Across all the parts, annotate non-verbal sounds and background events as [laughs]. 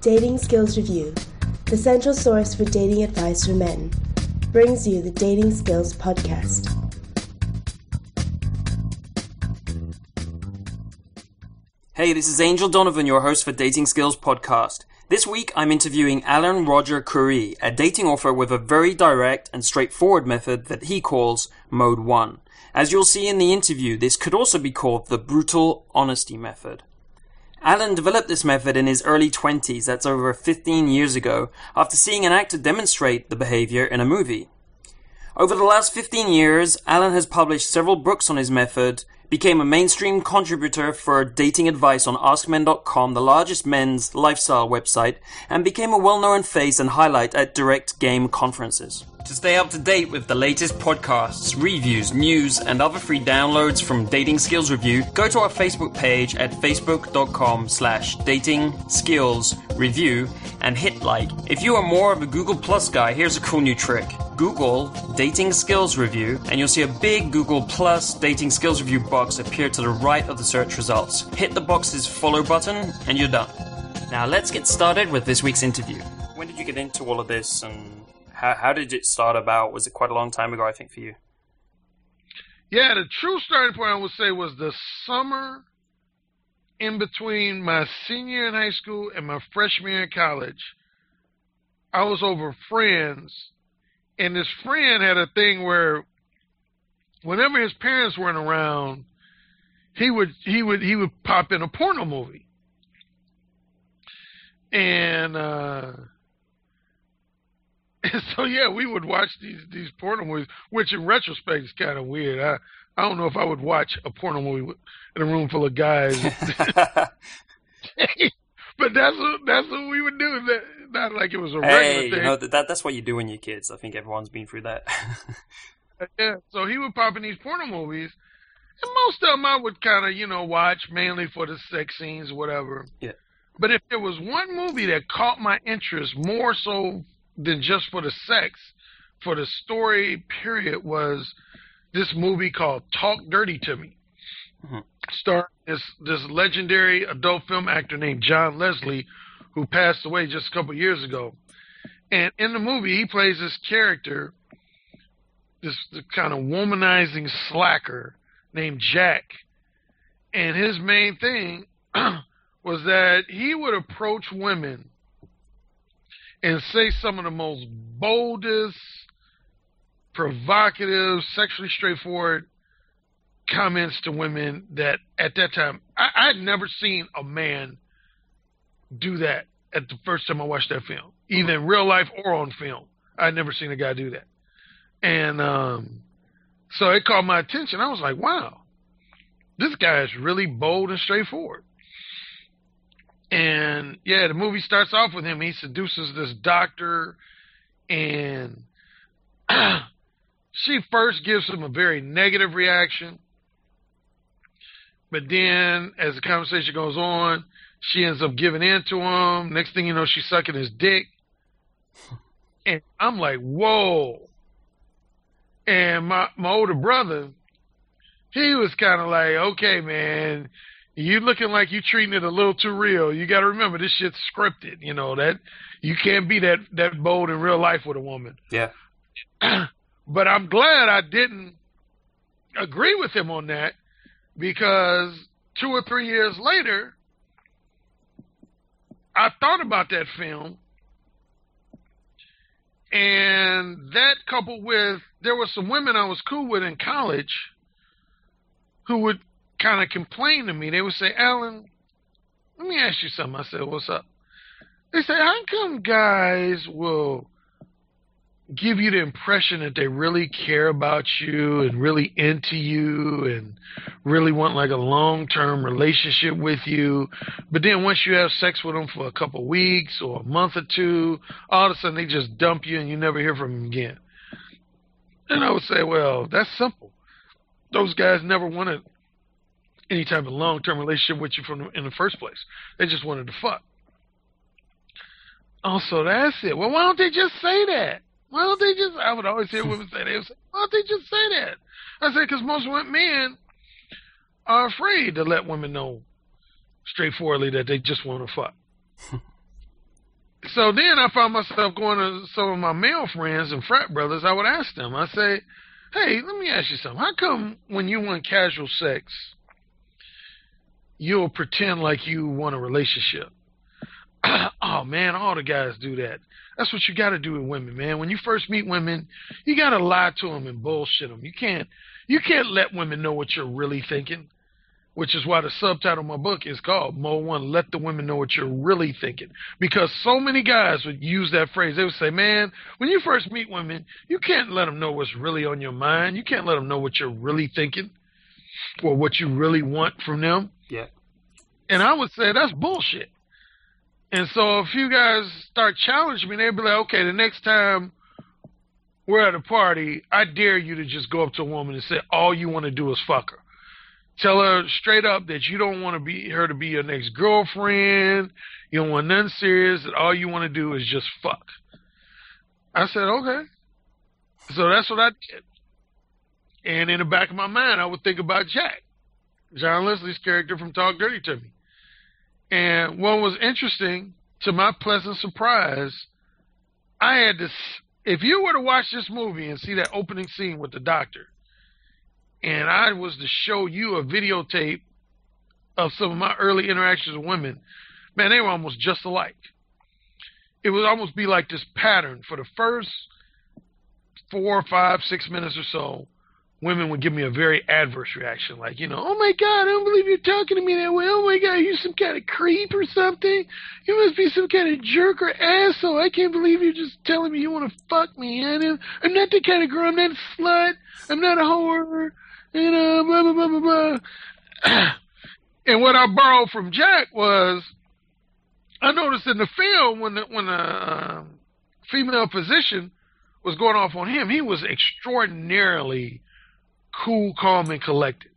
Dating Skills Review, the central source for dating advice for men, brings you the Dating Skills Podcast. Hey, this is Angel Donovan, your host for Dating Skills Podcast. This week, I'm interviewing Alan Roger Currie, a dating author with a very direct and straightforward method that he calls Mode 1. As you'll see in the interview, this could also be called the brutal honesty method. Alan developed this method in his early 20s, that's over 15 years ago, after seeing an actor demonstrate the behavior in a movie. Over the last 15 years, Alan has published several books on his method, became a mainstream contributor for dating advice on AskMen.com, the largest men's lifestyle website, and became a well-known face and highlight at direct game conferences. To stay up to date with the latest podcasts, reviews, news, and other free downloads from Dating Skills Review, go to our Facebook page at facebook.com slash dating skills review and hit like. If you are more of a Google Plus guy, here's a cool new trick. Google Dating Skills Review, and you'll see a big Google Plus Dating Skills Review box appear to the right of the search results. Hit the box's follow button, and you're done. Now let's get started with this week's interview. When did you get into all of this, and how, how did it start about? Was it quite a long time ago, I think, for you? Yeah, the true starting point I would say was the summer in between my senior in high school and my freshman year in college. I was over friends and this friend had a thing where whenever his parents weren't around, he would he would he would pop in a porno movie. And uh [laughs] so yeah, we would watch these these porno movies, which in retrospect is kind of weird. I I don't know if I would watch a porno movie in a room full of guys. [laughs] [laughs] but that's what that's what we would do. That not like it was a regular Hey, thing. you know, that, that's what you do when you're kids. I think everyone's been through that. Yeah, so he would pop in these porno movies, and most of them I would kind of, you know, watch mainly for the sex scenes, whatever. Yeah. But if there was one movie that caught my interest more so than just for the sex, for the story period, was this movie called Talk Dirty to Me, Mhm. starring this this legendary adult film actor named John Leslie, who passed away just a couple years ago. And in the movie, he plays this character this kind of womanizing slacker named Jack. And his main thing [clears throat] was that he would approach women and say some of the most boldest, provocative, sexually straightforward comments to women that at that time I, I'd never seen a man do that at the first time I watched that film, either in real life or on film. I'd never seen a guy do that. And um, so it caught my attention. I was like, wow, this guy is really bold and straightforward. And yeah, the movie starts off with him. He seduces this doctor, and [clears throat] she first gives him a very negative reaction. But then, as the conversation goes on, she ends up giving in to him. Next thing you know, she's sucking his dick. And I'm like, whoa. And my my older brother, he was kind of like, okay, man, you looking like you treating it a little too real. You got to remember this shit's scripted. You know that you can't be that that bold in real life with a woman. yeah. [clears throat] but I'm glad I didn't agree with him on that because two or three years later, I thought about that film. And that coupled with, there were some women I was cool with in college who would kind of complain to me. They would say, Alan, let me ask you something. I said, what's up? They say, how come guys will give you the impression that they really care about you and really into you and really want like a long term relationship with you. But then once you have sex with them for a couple of weeks or a month or two, all of a sudden they just dump you and you never hear from them again. And I would say, well, that's simple. Those guys never wanted any type of long term relationship with you from in the first place. They just wanted to fuck. Oh, also, that's it. Well, why don't they just say that? Why don't they just? I would always hear women say, "They would say, why don't they just say that?" I said, "Because most white men are afraid to let women know straightforwardly that they just want to fuck. [laughs] so then I found myself going to some of my male friends and frat brothers. I would ask them, I say, hey, let me ask you something. How come when you want casual sex, you'll pretend like you want a relationship? [clears throat] oh man, all the guys do that. That's what you got to do with women, man. When you first meet women, you got to lie to them and bullshit them. You can't you can't let women know what you're really thinking which is why the subtitle of my book is called Mode One, Let the Women Know What You're Really Thinking. Because so many guys would use that phrase. They would say, man, when you first meet women, you can't let them know what's really on your mind. You can't let them know what you're really thinking or what you really want from them. Yeah. And I would say that's bullshit. And so if you guys start challenging me, they'd be like, okay, the next time we're at a party, I dare you to just go up to a woman and say, all you want to do is fuck her. Tell her straight up that you don't want to be her to be your next girlfriend. You don't want nothing serious. That all you want to do is just fuck. I said, okay. So that's what I did. And in the back of my mind, I would think about Jack, John Leslie's character from Talk Dirty to Me. And what was interesting, to my pleasant surprise, I had this. If you were to watch this movie and see that opening scene with the doctor, and I was to show you a videotape of some of my early interactions with women, man, they were almost just alike. It would almost be like this pattern for the first four, five, six minutes or so. Women would give me a very adverse reaction, like, you know, oh my God, I don't believe you're talking to me that way. Oh my God, you some kind of creep or something? You must be some kind of jerk or asshole. I can't believe you're just telling me you want to fuck me. I know, I'm not the kind of girl. I'm not a slut. I'm not a whore you know, blah, blah, blah, blah, blah. [clears throat] and what I borrowed from Jack was, I noticed in the film when the, when a uh, female physician was going off on him, he was extraordinarily cool, calm, and collected.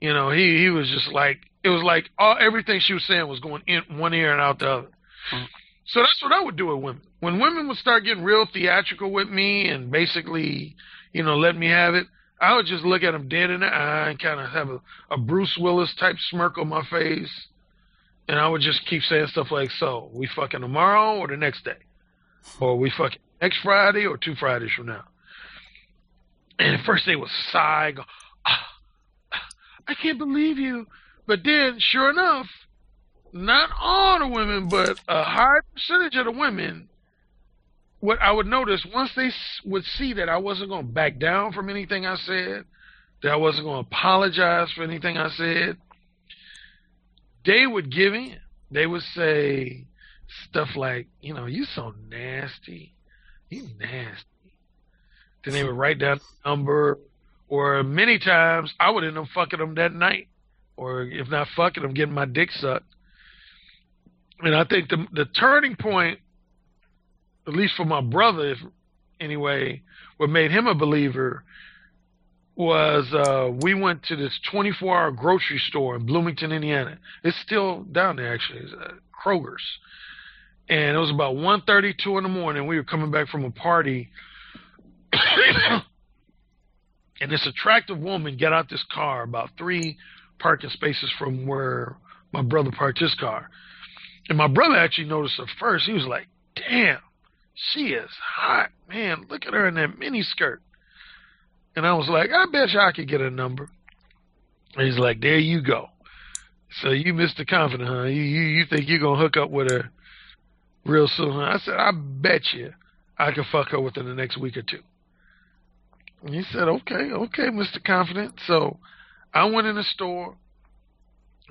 You know, he he was just like it was like all everything she was saying was going in one ear and out the other. Mm-hmm. So that's what I would do with women. When women would start getting real theatrical with me and basically, you know, let me have it, I would just look at them dead in the eye and kind of have a, a Bruce Willis type smirk on my face. And I would just keep saying stuff like, so, we fucking tomorrow or the next day? Or we fucking next Friday or two Fridays from now? And at first they would sigh, go, ah, I can't believe you. But then, sure enough, not all the women, but a high percentage of the women what I would notice once they would see that I wasn't going to back down from anything I said, that I wasn't going to apologize for anything I said, they would give in. They would say stuff like, you know, you so nasty. You nasty. Then they would write down the number, or many times I would end up fucking them that night, or if not fucking them, getting my dick sucked. And I think the the turning point at least for my brother, if, anyway, what made him a believer was uh, we went to this 24 hour grocery store in Bloomington, Indiana. It's still down there actually, it's, uh, Kroger's. And it was about 1.32 in the morning. We were coming back from a party. [coughs] and this attractive woman got out this car about three parking spaces from where my brother parked his car. And my brother actually noticed her first. He was like, damn, she is hot, man. Look at her in that mini skirt. And I was like, I bet you I could get a number. And he's like, there you go. So you Mr. Confident, huh? You you, you think you're gonna hook up with her real soon? Huh? I said, I bet you I can fuck her within the next week or two. He said, okay, okay, Mr. Confident. So I went in the store,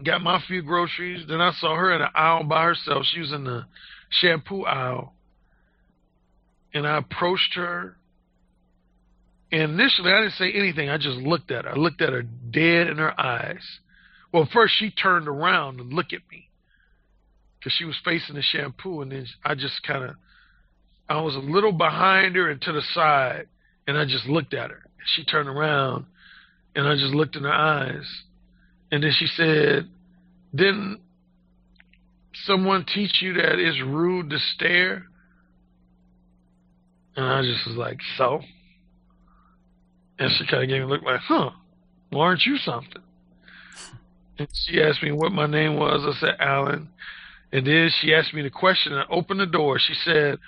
got my few groceries. Then I saw her in the aisle by herself. She was in the shampoo aisle and I approached her. And initially, I didn't say anything. I just looked at her. I looked at her dead in her eyes. Well, first she turned around and looked at me because she was facing the shampoo, and then I just kind of, I was a little behind her and to the side, and I just looked at her. She turned around, and I just looked in her eyes, and then she said, "Didn't someone teach you that it's rude to stare?" And I just was like, so? And she kind of gave me a look like, huh, well, aren't you something? And she asked me what my name was. I said Alan. And then she asked me the question. I opened the door. She said,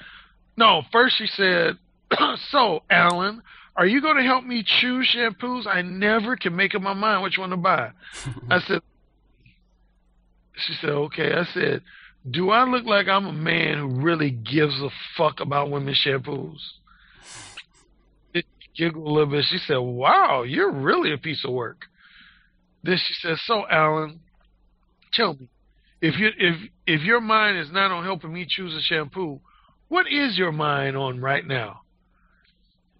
"No." First, she said, [coughs] "So, Alan, are you going to help me choose shampoos? I never can make up my mind which one to buy." [laughs] I said. She said, "Okay." I said, "Do I look like I'm a man who really gives a fuck about women's shampoos?" She giggled a little bit. She said, "Wow, you're really a piece of work." Then she said, "So, Alan, tell me, if you if if your mind is not on helping me choose a shampoo, what is your mind on right now?"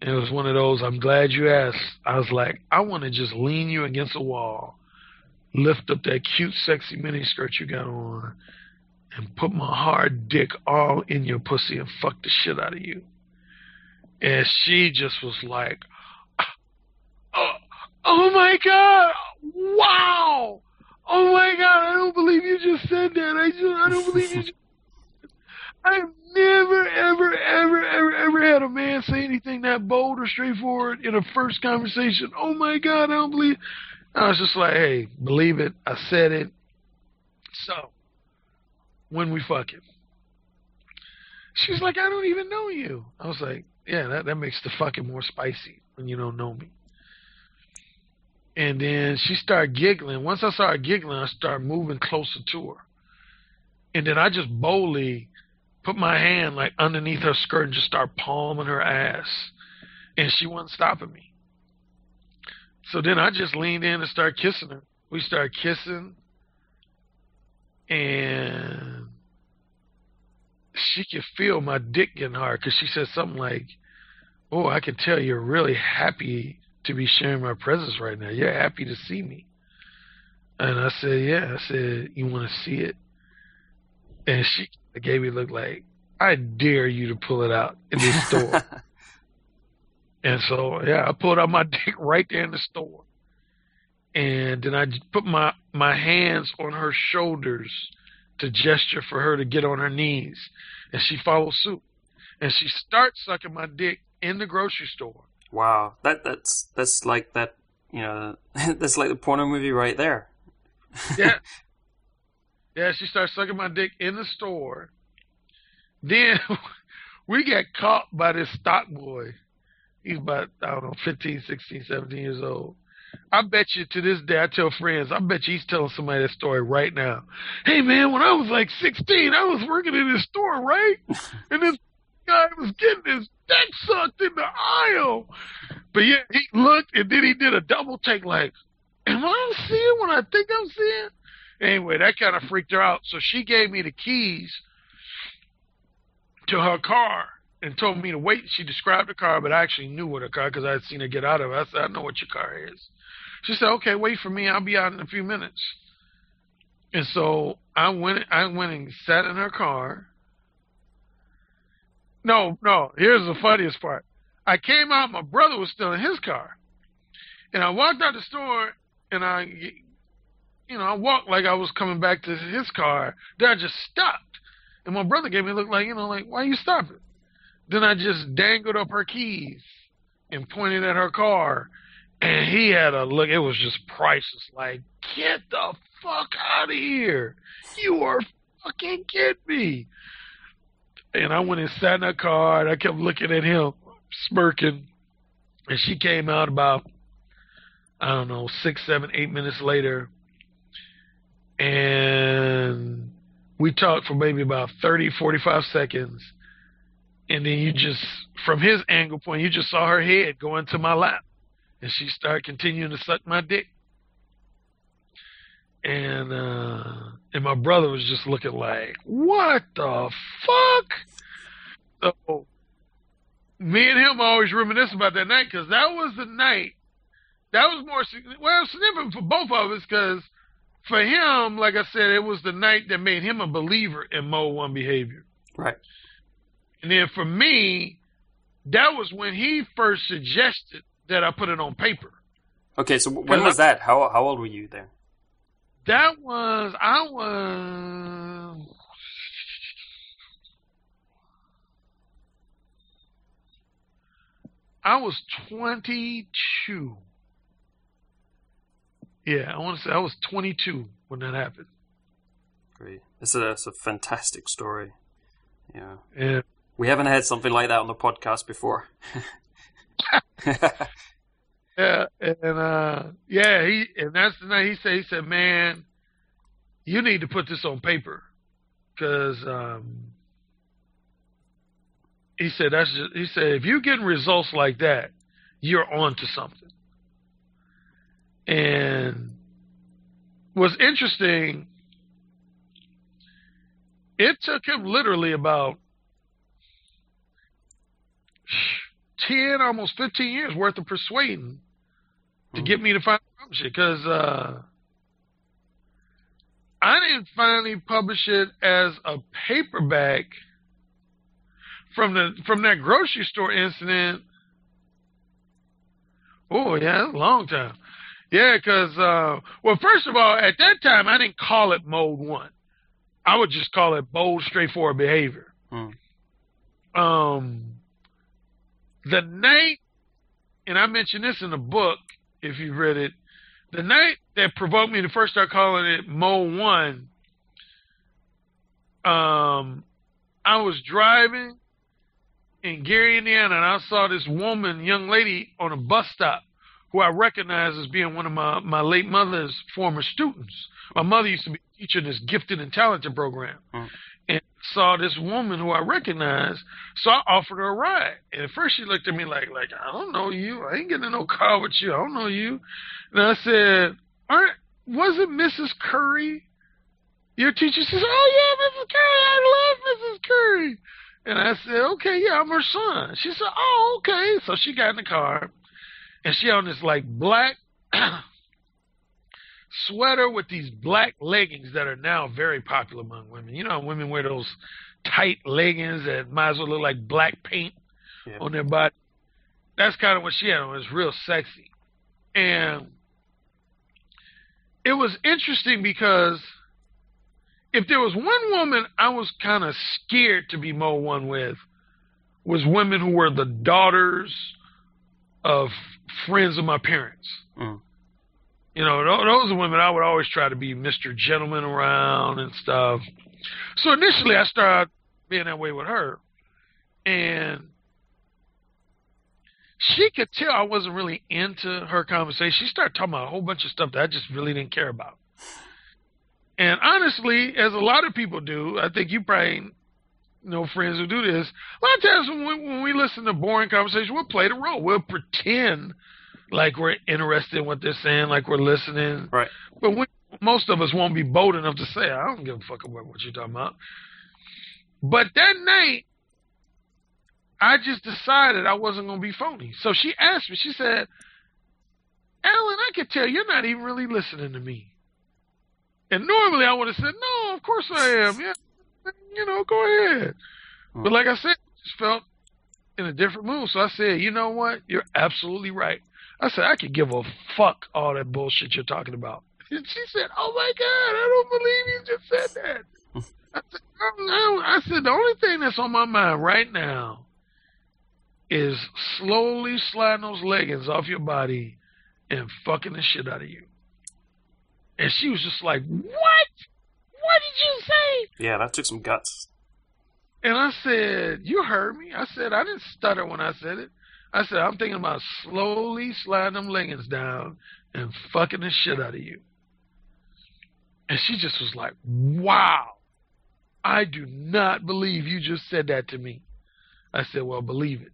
It was one of those. I'm glad you asked. I was like, I want to just lean you against a wall, lift up that cute, sexy mini skirt you got on, and put my hard dick all in your pussy and fuck the shit out of you. And she just was like, oh, oh my god, wow, oh my god, I don't believe you just said that. I just, I don't believe you. Just, [laughs] I've never, ever, ever, ever, ever had a man say anything that bold or straightforward in a first conversation. Oh my god, I don't believe. I was just like, hey, believe it. I said it. So, when we fucking, she's like, I don't even know you. I was like, yeah, that that makes the fucking more spicy when you don't know me. And then she started giggling. Once I started giggling, I started moving closer to her. And then I just boldly put my hand like underneath her skirt and just start palming her ass. And she wasn't stopping me. So then I just leaned in and started kissing her. We started kissing. And she could feel my dick getting hard because she said something like, Oh, I can tell you're really happy to be sharing my presence right now. You're happy to see me. And I said, Yeah. I said, You want to see it? And she gave me a look like, I dare you to pull it out in this store. [laughs] and so, yeah, I pulled out my [laughs] dick right there in the store. And then I put my, my hands on her shoulders to gesture for her to get on her knees. And she followed suit. And she starts sucking my dick in the grocery store. Wow, that that's that's like that. You know, [laughs] that's like the porno movie right there. yeah, yeah. She starts sucking my dick in the store. Then [laughs] we get caught by this stock boy. He's about I don't know, 15, 16, 17 years old. I bet you to this day, I tell friends, I bet you he's telling somebody that story right now. Hey man, when I was like 16, I was working in this store, right? [laughs] And this guy was getting his dick sucked in the aisle. But yeah, he looked and then he did a double take like, am I seeing what I think I'm seeing? Anyway, that kind of freaked her out. So she gave me the keys to her car and told me to wait. She described the car, but I actually knew what her car because I had seen her get out of it. I said, I know what your car is. She said, okay, wait for me. I'll be out in a few minutes. And so I went, I went and sat in her car. No, no, here's the funniest part. I came out, my brother was still in his car. And I walked out the store and I, you know, I walked like I was coming back to his car. Then I just stopped. And my brother gave me a look like, you know, like, why you stopping? Then I just dangled up her keys and pointed at her car. And he had a look, it was just priceless. Like, get the fuck out of here. You are fucking kidding me. And I went and sat in her car and I kept looking at him, smirking. And she came out about, I don't know, six, seven, eight minutes later. And we talked for maybe about 30, 45 seconds. And then you just, from his angle point, you just saw her head go into my lap. And she started continuing to suck my dick. And uh and my brother was just looking like, What the fuck? So me and him always reminisce about that night because that was the night that was more well significant for both of us because for him, like I said, it was the night that made him a believer in Mode One behavior. Right. And then for me, that was when he first suggested that I put it on paper. Okay, so when was that? How how old were you there? That was I was I was 22. Yeah, I want to say I was 22 when that happened. Great. It's a, it's a fantastic story. Yeah. Yeah. We haven't had something like that on the podcast before. [laughs] Yeah, and uh, yeah, he and that's the night he said he said, man, you need to put this on paper, because um, he said that's just, he said if you're getting results like that, you're on to something. And what's interesting, it took him literally about 10, almost 15 years worth of persuading to get me to finally publish it because uh, I didn't finally publish it as a paperback from the from that grocery store incident. Oh yeah, long time. Yeah, because uh, well, first of all, at that time I didn't call it Mode One. I would just call it bold, straightforward behavior. Hmm. Um, the night, and I mentioned this in the book, if you read it, the night that provoked me to first start calling it Mode One, um, I was driving in Gary, Indiana, and I saw this woman, young lady, on a bus stop who I recognized as being one of my, my late mother's former students. My mother used to be teaching this gifted and talented program. Mm. And saw this woman who I recognized, so I offered her a ride. And at first she looked at me like, like, I don't know you. I ain't getting in no car with you. I don't know you. And I said, Aren't was it Mrs. Currie? Your teacher says, Oh yeah, Mrs. Currie, I love Mrs. Currie. And I said, Okay, yeah, I'm her son. She said, Oh, okay. So she got in the car and she on this like black [clears throat] sweater with these black leggings that are now very popular among women. You know, women wear those tight leggings that might as well look like black paint Yeah. on their body. That's kind of what she had on. It was real sexy. And it was interesting because if there was one woman I was kind of scared to be Mode One with, was women who were the daughters of friends of my parents. Mm. You know, tho- those are women I would always try to be Mr. Gentleman around and stuff. So initially I started being that way with her. And she could tell I wasn't really into her conversation. She started talking about a whole bunch of stuff that I just really didn't care about. And honestly, as a lot of people do, I think you probably know friends who do this. A lot of times when we, when we listen to boring conversation, we'll play the role. We'll pretend like we're interested in what they're saying, like we're listening. Right. But we, most of us won't be bold enough to say, I don't give a fuck about what you're talking about. But that night, I just decided I wasn't going to be phony. So she asked me, she said, Alan, I could tell you're not even really listening to me. And normally I would have said, no, of course I am. Yeah, you know, go ahead. But uh-huh. like I said, I just felt in a different mood. So I said, you know what? You're absolutely right. I said, I could give a fuck all that bullshit you're talking about. [laughs] And she said, oh my God, I don't believe you just said that. [laughs] I said, no. I said, the only thing that's on my mind right now is slowly sliding those leggings off your body and fucking the shit out of you. And she was just like, what? What did you say? Yeah, that took some guts. And I said, You heard me. I said, I didn't stutter when I said it. I said, I'm thinking about slowly sliding them leggings down and fucking the shit out of you. And she just was like, Wow. I do not believe you just said that to me. I said, Well, believe it.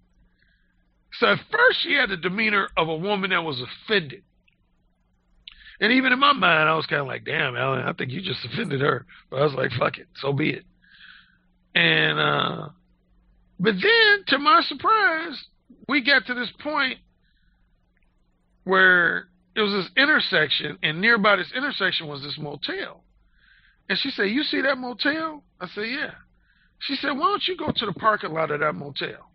So at first she had the demeanor of a woman that was offended. And even in my mind, I was kind of like, damn, Alan, I think you just offended her. But I was like, fuck it, so be it. And, uh, but then to my surprise, we got to this point where it was this intersection, and nearby this intersection was this motel. And she said, You see that motel? I said, Yeah. She said, Why don't you go to the parking lot of that motel?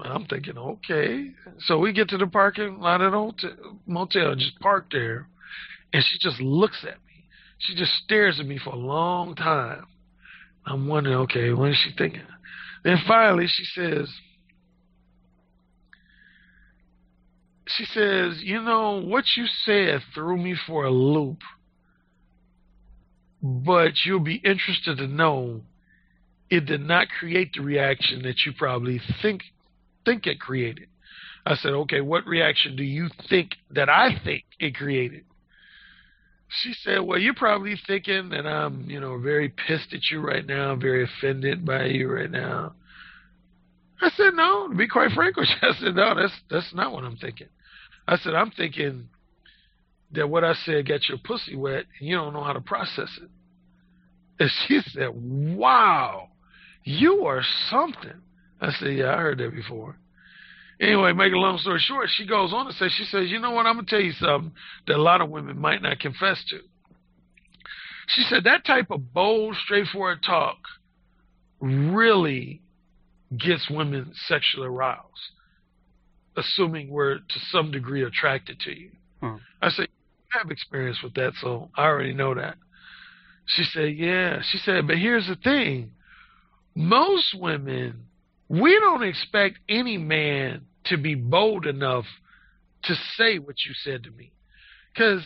I'm thinking, okay. So we get to the parking lot of the motel, just park there, and she just looks at me. She just stares at me for a long time. I'm wondering, okay, what is she thinking? Then finally she says, she says, you know, what you said threw me for a loop. But you'll be interested to know it did not create the reaction that you probably think think it created. I said, okay, what reaction do you think that I think it created? She said, well, you're probably thinking that I'm, you know, very pissed at you right now, very offended by you right now. I said, no, to be quite frank with you, [laughs] I said, no, that's, that's not what I'm thinking. I said, I'm thinking that what I said got your pussy wet and you don't know how to process it. And she said, wow, you are something. I said, yeah, I heard that before. Anyway, make a long story short, she goes on to say, she says, you know what, I'm going to tell you something that a lot of women might not confess to. She said, that type of bold, straightforward talk really gets women sexually aroused, assuming we're to some degree attracted to you. Hmm. I said, I have experience with that, so I already know that. She said, yeah. She said, but here's the thing. Most women we don't expect any man to be bold enough to say what you said to me. Because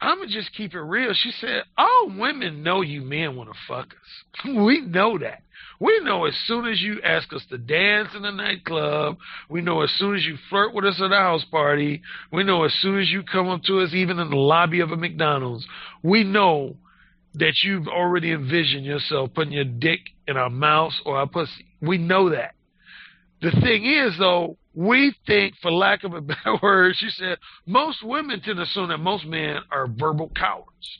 I'm going to just keep it real. She said, All women know you men want to fuck us. [laughs] we know that. We know as soon as you ask us to dance in the nightclub. We know as soon as you flirt with us at a house party. We know as soon as you come up to us, even in the lobby of a McDonald's. We know that you've already envisioned yourself putting your dick in our mouths or our pussy. We know that. The thing is, though, we think, for lack of a [laughs] better word, she said, most women tend to assume that most men are verbal cowards.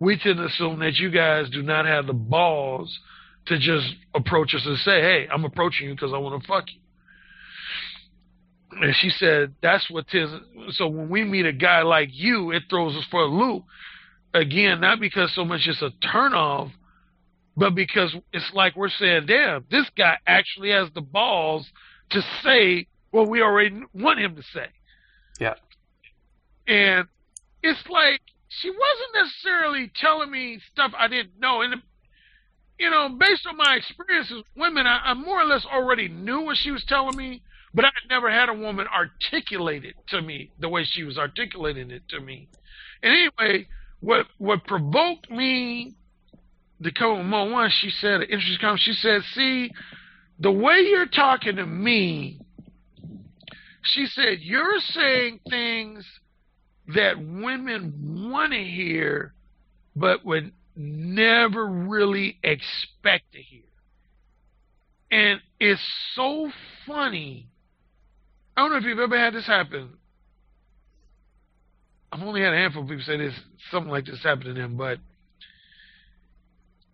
We tend to assume that you guys do not have the balls to just approach us and say, hey, I'm approaching you because I want to fuck you. And she said, that's what tends. So when we meet a guy like you, it throws us for a loop. Again, not because so much it's a turnoff, but because it's like we're saying, damn, this guy actually has the balls to say what we already want him to say. Yeah. And it's like she wasn't necessarily telling me stuff I didn't know. And, you know, based on my experiences with women, I, I more or less already knew what she was telling me, but I never had a woman articulate it to me the way she was articulating it to me. And anyway, what what provoked me Dakota Mode One, she said, an interesting comment. She said, see, the way you're talking to me, she said, you're saying things that women want to hear, but would never really expect to hear. And it's so funny. I don't know if you've ever had this happen. I've only had a handful of people say this, something like this happened to them, but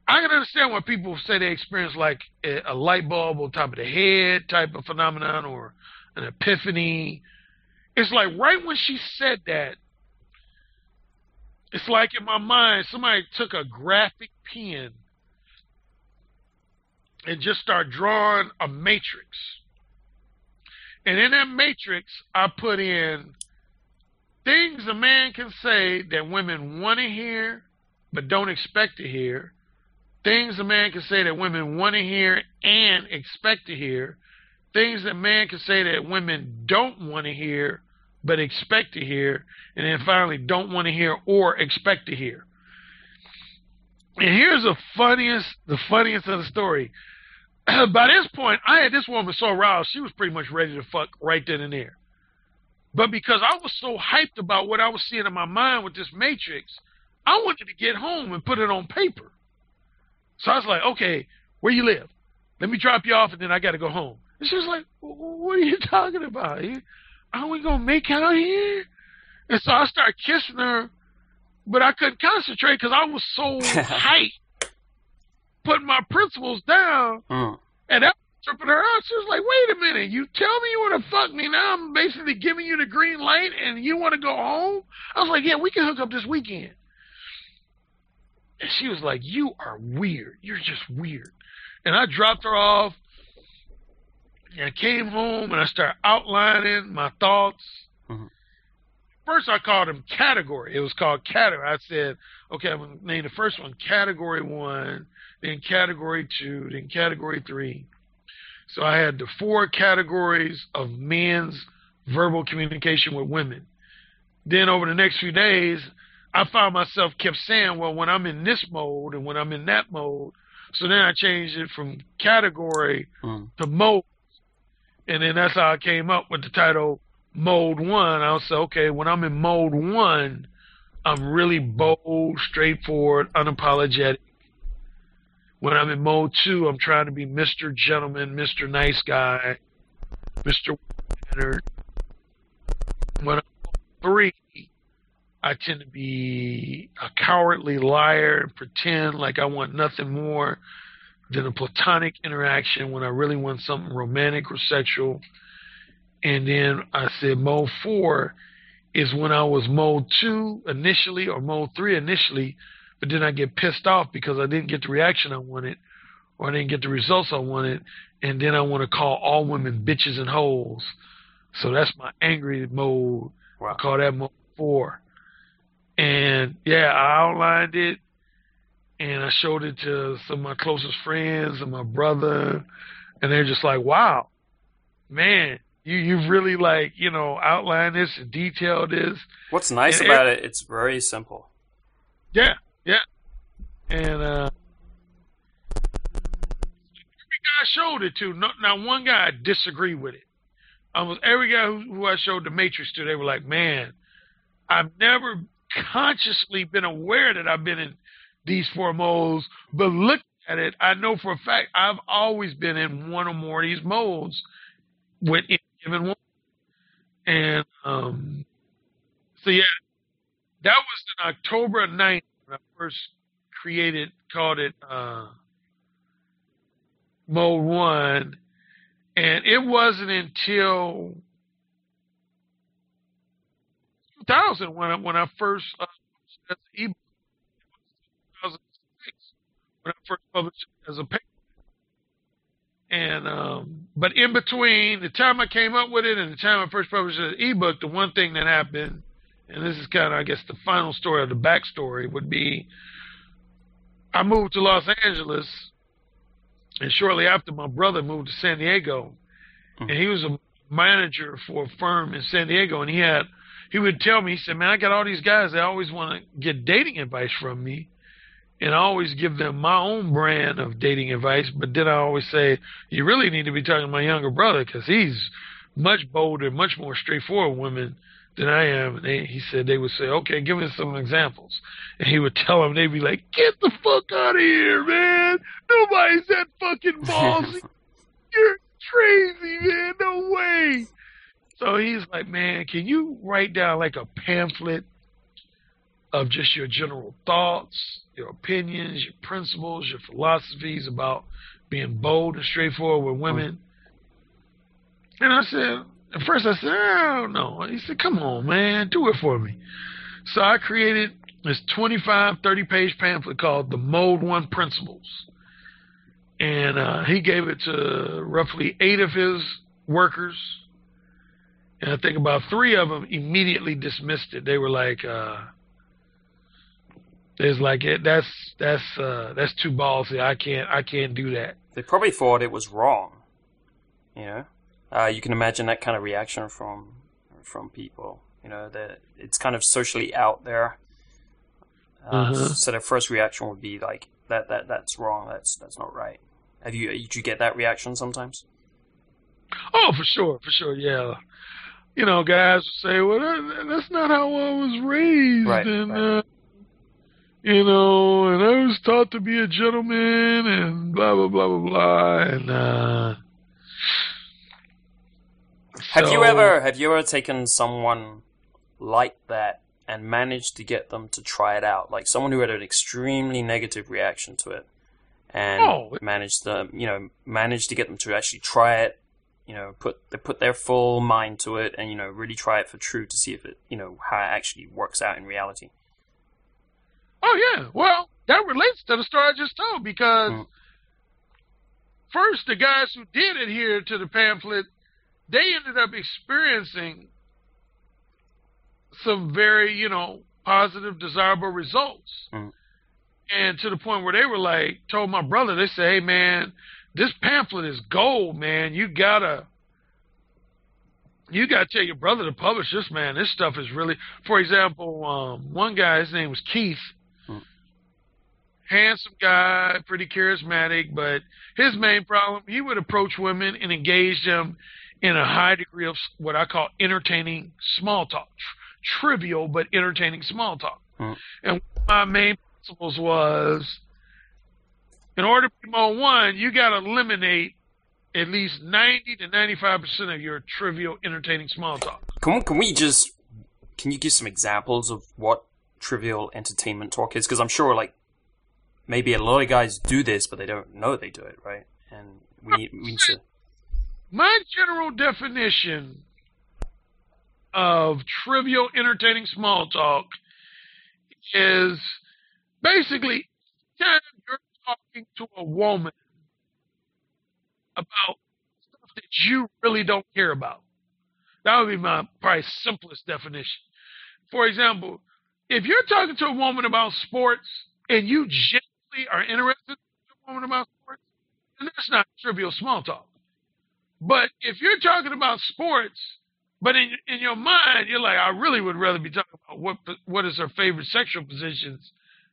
I can understand when people say they experience like a, a light bulb on top of the head type of phenomenon or an epiphany. It's like right when she said that, it's like in my mind somebody took a graphic pen and just started drawing a matrix. And in that matrix, I put in things a man can say that women want to hear but don't expect to hear Things a man can say that women want to hear and expect to hear. Things that man can say that women don't want to hear but expect to hear. And then finally, don't want to hear or expect to hear. And here's the funniest, the funniest of the story. [clears throat] By this point, I had this woman so aroused, she was pretty much ready to fuck right then and there. But because I was so hyped about what I was seeing in my mind with this matrix, I wanted to get home and put it on paper. So I was like, okay, where you live? Let me drop you off, and then I got to go home. And she was like, what are you [laughs] talking about? Are we gonna make out here? And so I started kissing her, but I couldn't concentrate because I was so [laughs] hyped, putting my principles down, mm. and that tripping her out. She was like, "Wait a minute! You tell me you want to fuck me now? I'm basically giving you the green light, and you want to go home?" I was like, "Yeah, we can hook up this weekend." And she was like, You are weird. You're just weird. And I dropped her off. And I came home and I started outlining my thoughts. Mm-hmm. First, I called them category. It was called category. I said, okay, I'm going to name the first one category one, then category two, then category three. So I had the four categories of men's verbal communication with women. Then over the next few days, I found myself kept saying, well, when I'm in this mode and when I'm in that mode. So then I changed it from category Mm. to mode. And then that's how I came up with the title Mode One. I'll say, okay, when I'm in mode one, I'm really bold, straightforward, unapologetic. When I'm in mode two, I'm trying to be Mr. Gentleman, Mr. Nice Guy, Mr. Mannered. When I'm mode three, I tend to be a cowardly liar and pretend like I want nothing more than a platonic interaction when I really want something romantic or sexual. And then I said mode four is when I was mode two initially or mode three initially, but then I get pissed off because I didn't get the reaction I wanted or I didn't get the results I wanted. And then I want to call all women bitches and hoes. So that's my angry mode. Wow. I call that mode four. And yeah, I outlined it and I showed it to some of my closest friends and my brother, and they're just like, "Wow, man, you you've really like you know outlined this and detailed this." What's nice And about it? It's very simple. Yeah, yeah, and uh, every guy I showed it to, no, now one guy disagreed with it. Almost every guy who, who I showed the Matrix to, they were like, "Man, I've never consciously been aware that I've been in these four modes, but look at it, I know for a fact I've always been in one or more of these modes with any given one. And um, so yeah, that was in October 9th when I first created, called it uh, Mode One, and it wasn't until 2000 when I, when I first uh, as ebook. 2006 when I first published it as a paper. And um, but in between the time I came up with it and the time I first published it as an ebook, the one thing that happened, and this is kind of I guess the final story of the backstory would be, I moved to Los Angeles, and shortly after my brother moved to San Diego, hmm. and he was a manager for a firm in San Diego, and he had he would tell me, he said, "Man, I got all these guys. They always want to get dating advice from me." and I always give them my own brand of dating advice. But then I always say, you really need to be talking to my younger brother because he's much bolder, much more straightforward women than I am. And they, he said they would say, okay, give me some examples. And he would tell them, they'd be like, get the fuck out of here, man. Nobody's that fucking [laughs] ballsy. You're crazy, man. No way. So he's like, man, can you write down like a pamphlet of just your general thoughts, your opinions, your principles, your philosophies about being bold and straightforward with women. And I said, at first I said, I don't know. He said, come on, man, do it for me. So I created this 25, 30 page pamphlet called The Mode One Principles. And uh, he gave it to roughly eight of his workers. And I think about three of them immediately dismissed it. They were like, uh, it's like it, that's that's uh, that's too ballsy. I can't I can't do that. They probably thought it was wrong. You know, uh, you can imagine that kind of reaction from from people. You know, that it's kind of socially out there. Uh, Uh-huh. So their first reaction would be like, "That that that's wrong. That's that's not right." Have you did you get that reaction sometimes? Oh, for sure, for sure, yeah. You know, guys say, "Well, that, that's not how I was raised," Right, and right. Uh, you know, and I was taught to be a gentleman, and blah blah blah blah blah, and uh. Have you ever have you ever taken someone like that and managed to get them to try it out? Like someone who had an extremely negative reaction to it and Oh. managed to you know managed to get them to actually try it, you know, put they put their full mind to it and you know really try it for true to see if it you know how it actually works out in reality. Oh yeah. Well, that relates to the story I just told because Mm. first the guys who did adhere to the pamphlet, they ended up experiencing some very, you know, positive, desirable results. Mm. And to the point where they were like, told my brother, they said, Hey man, this pamphlet is gold, man. You gotta you got to tell your brother to publish this, man. This stuff is really. For example, um, one guy, his name was Keith. Hmm. Handsome guy, pretty charismatic, but his main problem, he would approach women and engage them in a high degree of what I call entertaining small talk, Tr- trivial but entertaining small talk. Hmm. And my main principles was, in order to be Mode One, you got to eliminate at least 90 to 95% of your trivial, entertaining small talk. Can, can we just, can you give some examples of what trivial entertainment talk is? Because I'm sure, like, maybe a lot of guys do this, but they don't know they do it, right? And we need, we need to. My general definition of trivial, entertaining small talk is basically you're talking to a woman about stuff that you really don't care about. That would be my probably simplest definition. For example, if you're talking to a woman about sports and you genuinely are interested in a woman about sports, then that's not trivial small talk. But if you're talking about sports, but in in your mind you're like, I really would rather be talking about what what is her favorite sexual positions,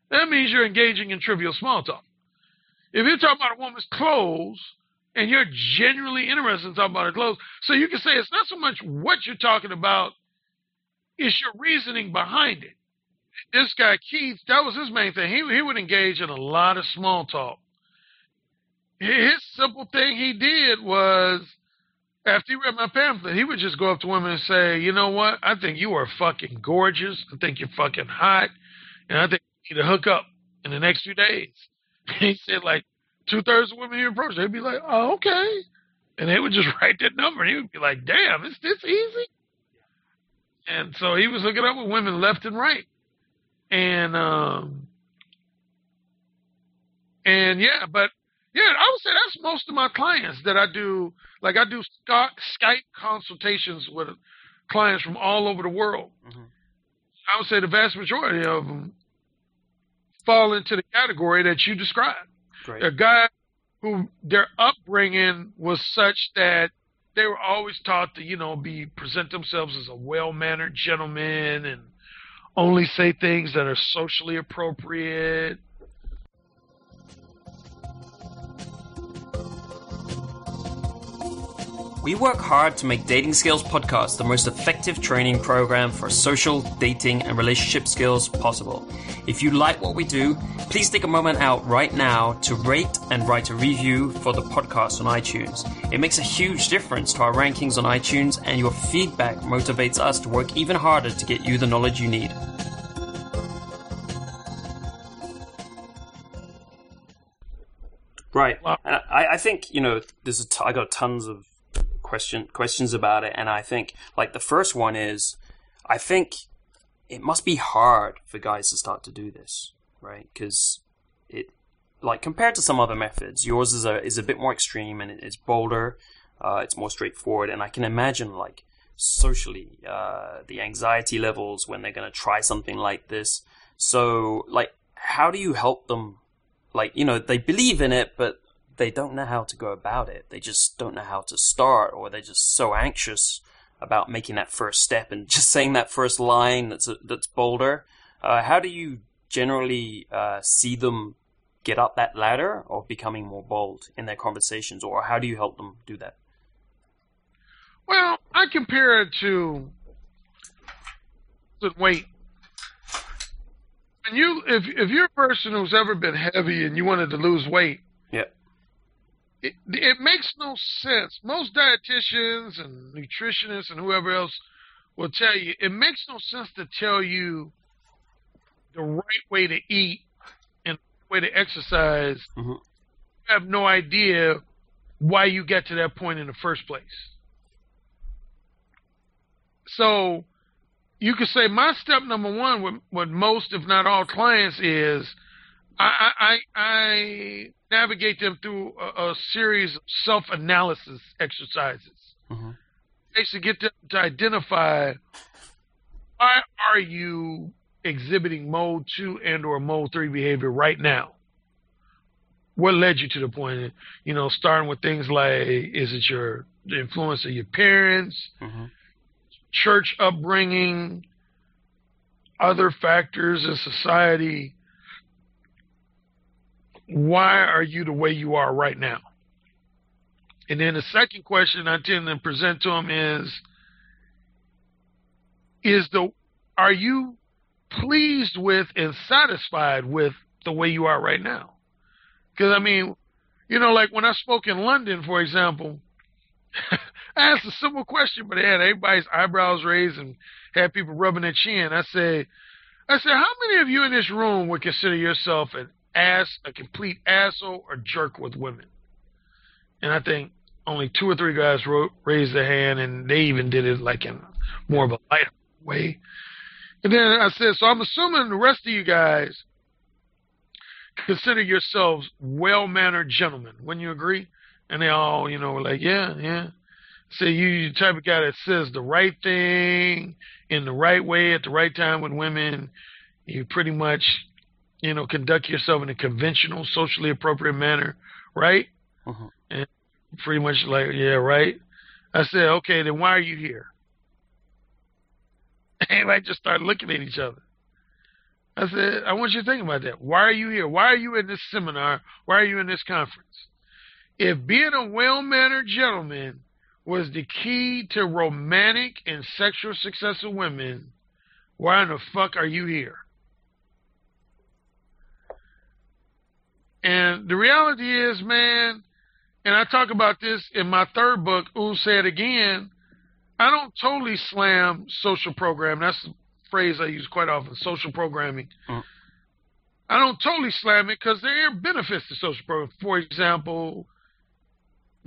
that means you're engaging in trivial small talk. If you're talking about a woman's clothes and you're genuinely interested in talking about her clothes. So you can say it's not so much what you're talking about, it's your reasoning behind it. This guy Keith, that was his main thing. He he would engage in a lot of small talk. His simple thing he did was after he read my pamphlet, he would just go up to women and say, "You know what? I think you are fucking gorgeous. I think you're fucking hot, and I think you need to hook up in the next few days." [laughs] he said, like, two thirds of women he approached, they'd be like, "Oh, okay," and they would just [laughs] write that number, and he would be like, "Damn, is this easy?" And so he was hooking up with women left and right, and um, and yeah, but yeah, I would say that's most of my clients that I do. Like I do Skype consultations with clients from all over the world. Mm-hmm. I would say the vast majority of them fall into the category that you described. A guy who their upbringing was such that they were always taught to, you know, be present themselves as a well mannered gentleman and only say things that are socially appropriate We work hard to make Dating Skills Podcast the most effective training program for social, dating, and relationship skills possible. If you like what we do, please take a moment out right now to rate and write a review for the podcast on iTunes. It makes a huge difference to our rankings on iTunes, and your feedback motivates us to work even harder to get you the knowledge you need. Right. Uh, I, I think, you know, there's a t- I got tons of question questions about it, and I think like the first one is, I think it must be hard for guys to start to do this, right? Because it like compared to some other methods, yours is a is a bit more extreme and it's bolder, uh, it's more straightforward, and I can imagine like socially uh, the anxiety levels when they're going to try something like this. So like, how do you help them? Like you know they believe in it, but they don't know how to go about it. They just don't know how to start, or they're just so anxious about making that first step and [laughs] just saying that first line that's a, that's bolder. Uh, how do you generally uh, see them get up that ladder of becoming more bold in their conversations, or how do you help them do that? Well, I compare it to weight. And you, if if you're a person who's ever been heavy and you wanted to lose weight, it, it makes no sense. Most dietitians and nutritionists and whoever else will tell you it makes no sense to tell you the right way to eat and the way to exercise. Mm-hmm. You have no idea why you get to that point in the first place. So you could say my step number one with, with most, if not all, clients is I, I, I navigate them through a, a series of self analysis exercises. Mm-hmm. Basically, get them to identify why are you exhibiting mode two and or mode three behavior right now? What led you to the point? You know, starting with things like is it your the influence of your parents, mm-hmm. church upbringing, other factors in society, why are you the way you are right now? And then the second question I tend to present to them is, is the, are you pleased with and satisfied with the way you are right now? Because I mean, you know, like when I spoke in London, for example, [laughs] I asked a simple question, but it had everybody's eyebrows raised and had people rubbing their chin. I said, I said, how many of you in this room would consider yourself an ass, a complete asshole or jerk with women? And I think only two or three guys wrote, raised their hand, and they even did it like in more of a light way. And then I said, so I'm assuming the rest of you guys consider yourselves well mannered gentlemen. Wouldn't you agree? And they all, you know, were like, yeah, yeah. So you the type of guy that says the right thing in the right way at the right time with women. You pretty much, you know, conduct yourself in a conventional, socially appropriate manner, right? Uh-huh. And pretty much like, yeah, right. I said, okay, then why are you here? [laughs] And I just started looking at each other. I said, I want you to think about that. Why are you here? Why are you in this seminar? Why are you in this conference? If being a well mannered gentleman was the key to romantic and sexual success of women, why in the fuck are you here? And the reality is, man, and I talk about this in my third book, Ooh Say It Again, I don't totally slam social program. That's the phrase I use quite often, social programming. Mm. I don't totally slam it because there are benefits to social programming. For example,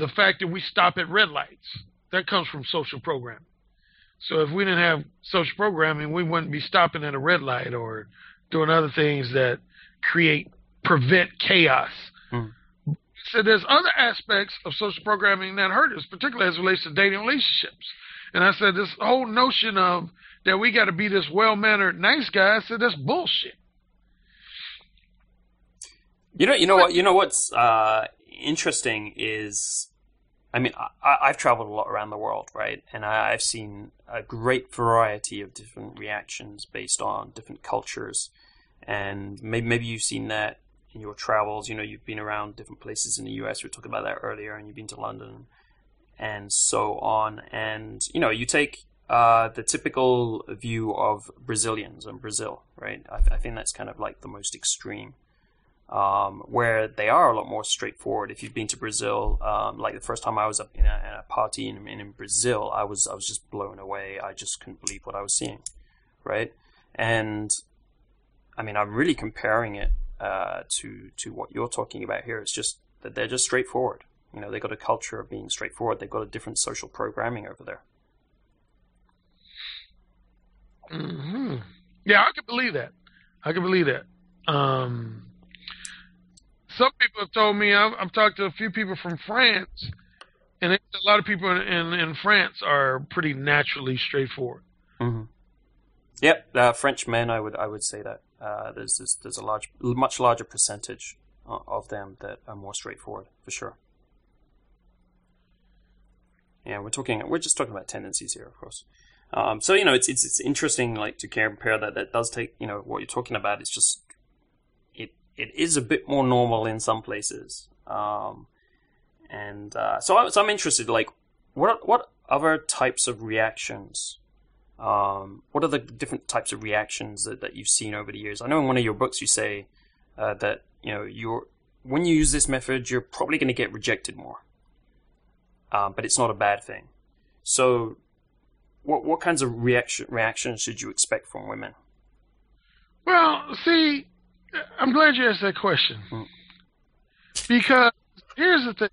the fact that we stop at red lights. That comes from social programming. So if we didn't have social programming, we wouldn't be stopping at a red light or doing other things that create prevent chaos. Mm. So there's other aspects of social programming that hurt us, particularly as it relates to dating relationships. And I said this whole notion of that we got to be this well mannered nice guy. I said that's bullshit. You know, you know what, you know what's uh, interesting is, I mean, I, I've traveled a lot around the world, right, and I, I've seen a great variety of different reactions based on different cultures, and maybe maybe you've seen that in your travels. You know, you've been around different places in the U.S. We were talking about that earlier, and you've been to London, and so on. And you know, you take uh, the typical view of Brazilians and Brazil, right? I, I think that's kind of like the most extreme um, where they are a lot more straightforward. If you've been to Brazil, um, like the first time I was up in a, in a party in, in, Brazil, I was I was just blown away. I just couldn't believe what I was seeing, right? And I mean, I'm really comparing it uh, to to what you're talking about here. It's just that they're just straightforward. You know, they've got a culture of being straightforward. They've got a different social programming over there. hmm Yeah, I can believe that. I can believe that. Um, some people have told me I've, I've talked to a few people from France, and a lot of people in, in, in France are pretty naturally straightforward. Mm-hmm. Yep, uh, French men. I would I would say that uh, there's, there's there's a large, much larger percentage of them that are more straightforward for sure. Yeah, we're talking. We're just talking about tendencies here, of course. Um, so you know, it's, it's it's interesting, like to compare that. That does take you know what you're talking about. It's just it it is a bit more normal in some places. Um, and uh, so, I, so I'm interested, like, what what other types of reactions? Um, what are the different types of reactions that, that you've seen over the years? I know in one of your books you say uh, that you know you're when you use this method, you're probably going to get rejected more, um, but it's not a bad thing. So, what what kinds of reaction reactions should you expect from women? Well, see, I'm glad you asked that question. Hmm. Because here's the thing.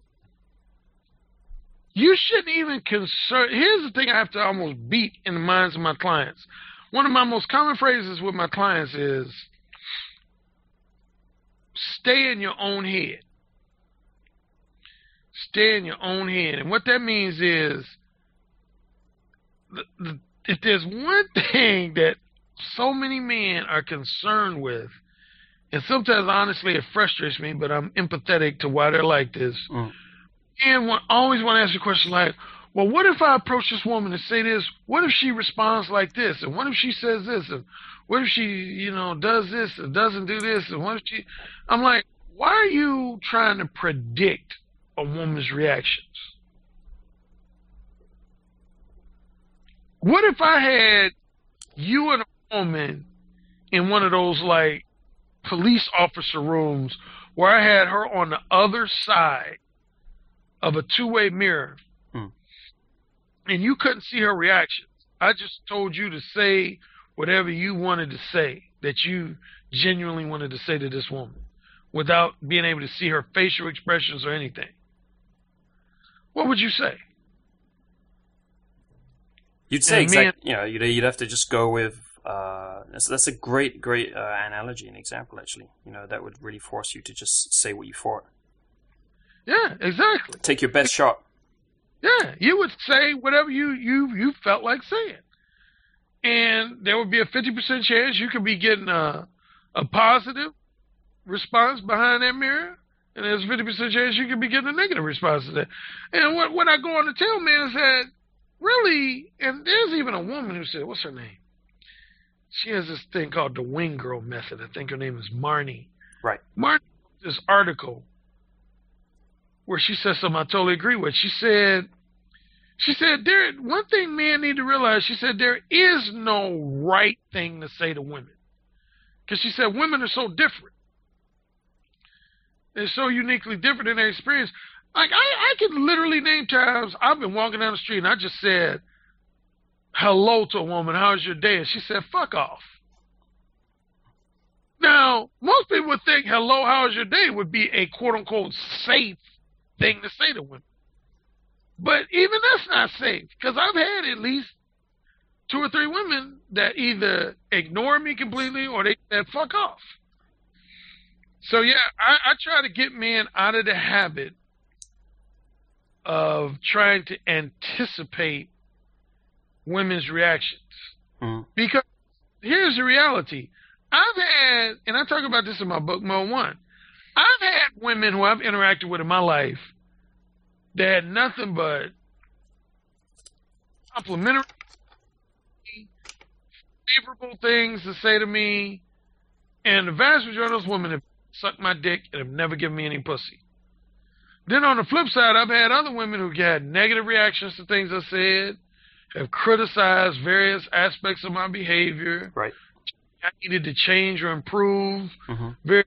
You shouldn't even concern. Here's the thing I have to almost beat in the minds of my clients. One of my most common phrases with my clients is stay in your own head. Stay in your own head. And what that means is if there's one [laughs] thing that so many men are concerned with and sometimes, honestly, it frustrates me, but I'm empathetic to why they're like this. Mm. And one, always want to ask a question like, well, what if I approach this woman and say this? What if she responds like this? And what if she says this? And what if she, you know, does this and doesn't do this? And what if she, I'm like, why are you trying to predict a woman's reactions? What if I had you and a woman in one of those like police officer rooms where I had her on the other side of a two way mirror Hmm. and you couldn't see her reactions. I just told you to say whatever you wanted to say that you genuinely wanted to say to this woman without being able to see her facial expressions or anything. What would you say? You'd say And me exact, you know, you'd, you'd have to just go with. Uh, that's, that's a great, great uh, analogy and example. Actually, you know, that would really force you to just say what you thought. Yeah, exactly. Take your best shot. Yeah, you would say whatever you you you felt like saying, and there would be a fifty percent chance you could be getting a a positive response behind that mirror, and there's a fifty percent chance you could be getting a negative response to that. And what what I go on to tell man is that really, and there's even a woman who said, what's her name? She has this thing called the Wing Girl Method. I think her name is Marni. Right. Marni, this article where she said something I totally agree with. She said, she said there one thing men need to realize. She said there is no right thing to say to women, because she said women are so different. They're so uniquely different in their experience. Like I, I can literally name times I've been walking down the street and I just said hello to a woman. How's your day? And she said, "Fuck off." Now, most people would think hello, how's your day would be a quote unquote safe thing to say to women. But even that's not safe because I've had at least two or three women that either ignore me completely or they said fuck off. So yeah, I, I try to get men out of the habit of trying to anticipate women's reactions Mhm. because here's the reality. I've had, and I talk about this in my book, Mode One. I've had women who I've interacted with in my life that had nothing but complimentary, favorable things to say to me, and the vast majority of those women have sucked my dick and have never given me any pussy. Then on the flip side, I've had other women who had negative reactions to things I said, have criticized various aspects of my behavior. Right. I needed to change or improve hmm very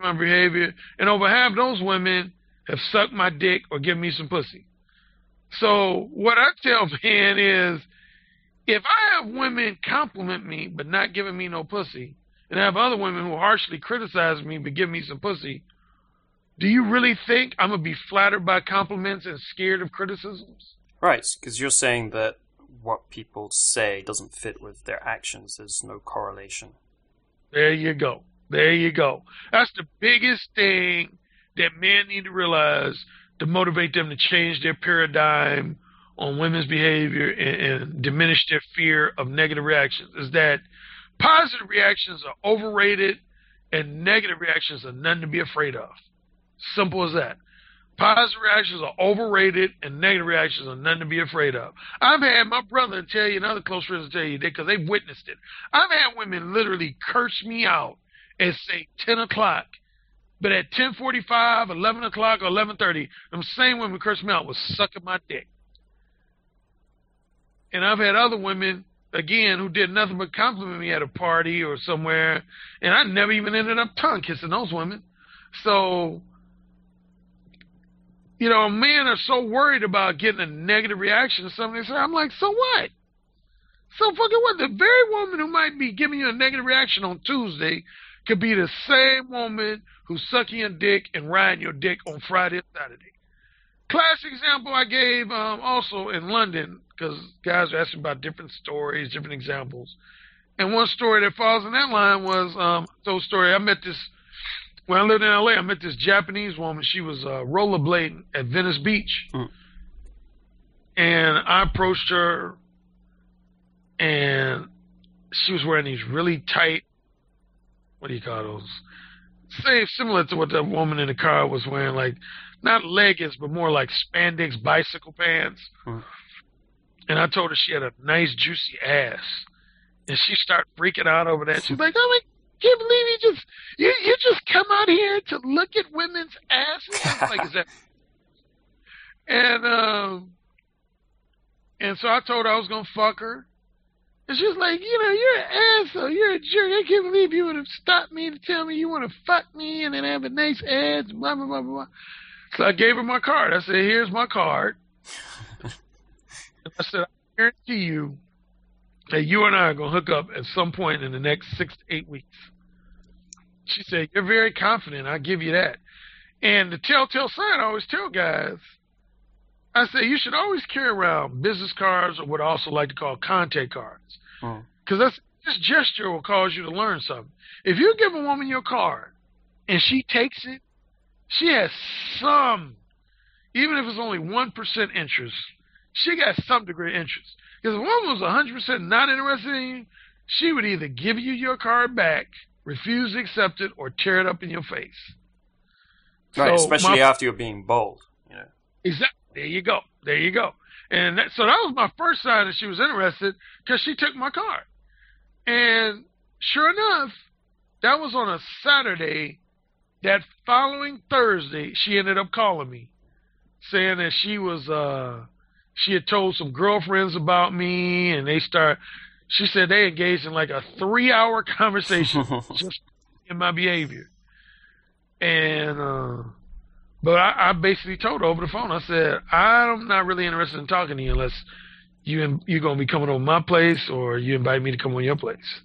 my behavior, and over half those women have sucked my dick or given me some pussy. So what I tell [laughs] men is, if I have women compliment me but not giving me no pussy, and I have other women who harshly criticize me but give me some pussy, do you really think I'm gonna be flattered by compliments and scared of criticisms? Right, because you're saying that what people say doesn't fit with their actions. There's no correlation. There you go. There you go. That's the biggest thing that men need to realize to motivate them to change their paradigm on women's behavior and, and diminish their fear of negative reactions is that positive reactions are overrated and negative reactions are nothing to be afraid of. Simple as that. Positive reactions are overrated and negative reactions are nothing to be afraid of. I've had my brother tell you and other close friends tell you that because they've witnessed it. I've had women literally curse me out at say 10 o'clock. But at 10:45, 11 o'clock, or 11:30, them same women curse me out was sucking my dick. And I've had other women again who did nothing but compliment me at a party or somewhere, and I never even ended up tongue kissing those women. So, you know, men are so worried about getting a negative reaction to something. They say, I'm like, so what? So fucking what? The very woman who might be giving you a negative reaction on Tuesday could be the same woman who's sucking your dick and riding your dick on Friday and Saturday. Classic example I gave um, also in London because guys are asking about different stories, different examples. And one story that falls in that line was um, told story. I met this when I lived in LA. I met this Japanese woman. She was uh, rollerblading at Venice Beach, Mm. and I approached her, and she was wearing these really tight. What do you call those? Same, similar to what the woman in the car was wearing, like not leggings, but more like spandex bicycle pants. Mm. and I told her she had a nice juicy ass, and she started freaking out over that. She's like, "Oh my, can't believe you just you you just come out here to look at women's asses." Like, "Is that?" [laughs] And um, and so I told her I was gonna fuck her, and she was like, "You know, you're an asshole. You're a jerk. I can't believe you would have stopped me to tell me you want to fuck me and then have a nice ass." Blah blah blah blah. So I gave her my card. I said, "Here's my card." I said, I guarantee you that you and I are going to hook up at some point in the next six to eight weeks. She said, You're very confident. I'll give you that. And the telltale sign I always tell guys, I say, you should always carry around business cards or what I also like to call contact cards. Because hmm. that's this gesture will cause you to learn something. If you give a woman your card and she takes it, she has some, even if it's only 1% interest, she got some degree of interest. Because if a woman was 100% not interested in you, she would either give you your card back, refuse to accept it, or tear it up in your face. Right, so especially my, after you're being bold. You know. Exactly. There you go. There you go. And that, so that was my first sign that she was interested because she took my card. And sure enough, that was on a Saturday. That following Thursday, she ended up calling me, saying that she was uh, she had told some girlfriends about me, and they start. She said they engaged in like a three-hour [laughs] conversation [laughs] just in my behavior, and uh, but I, I basically told her over the phone. I said I'm not really interested in talking to you unless you you're gonna be coming over my place or you invite me to come on your place.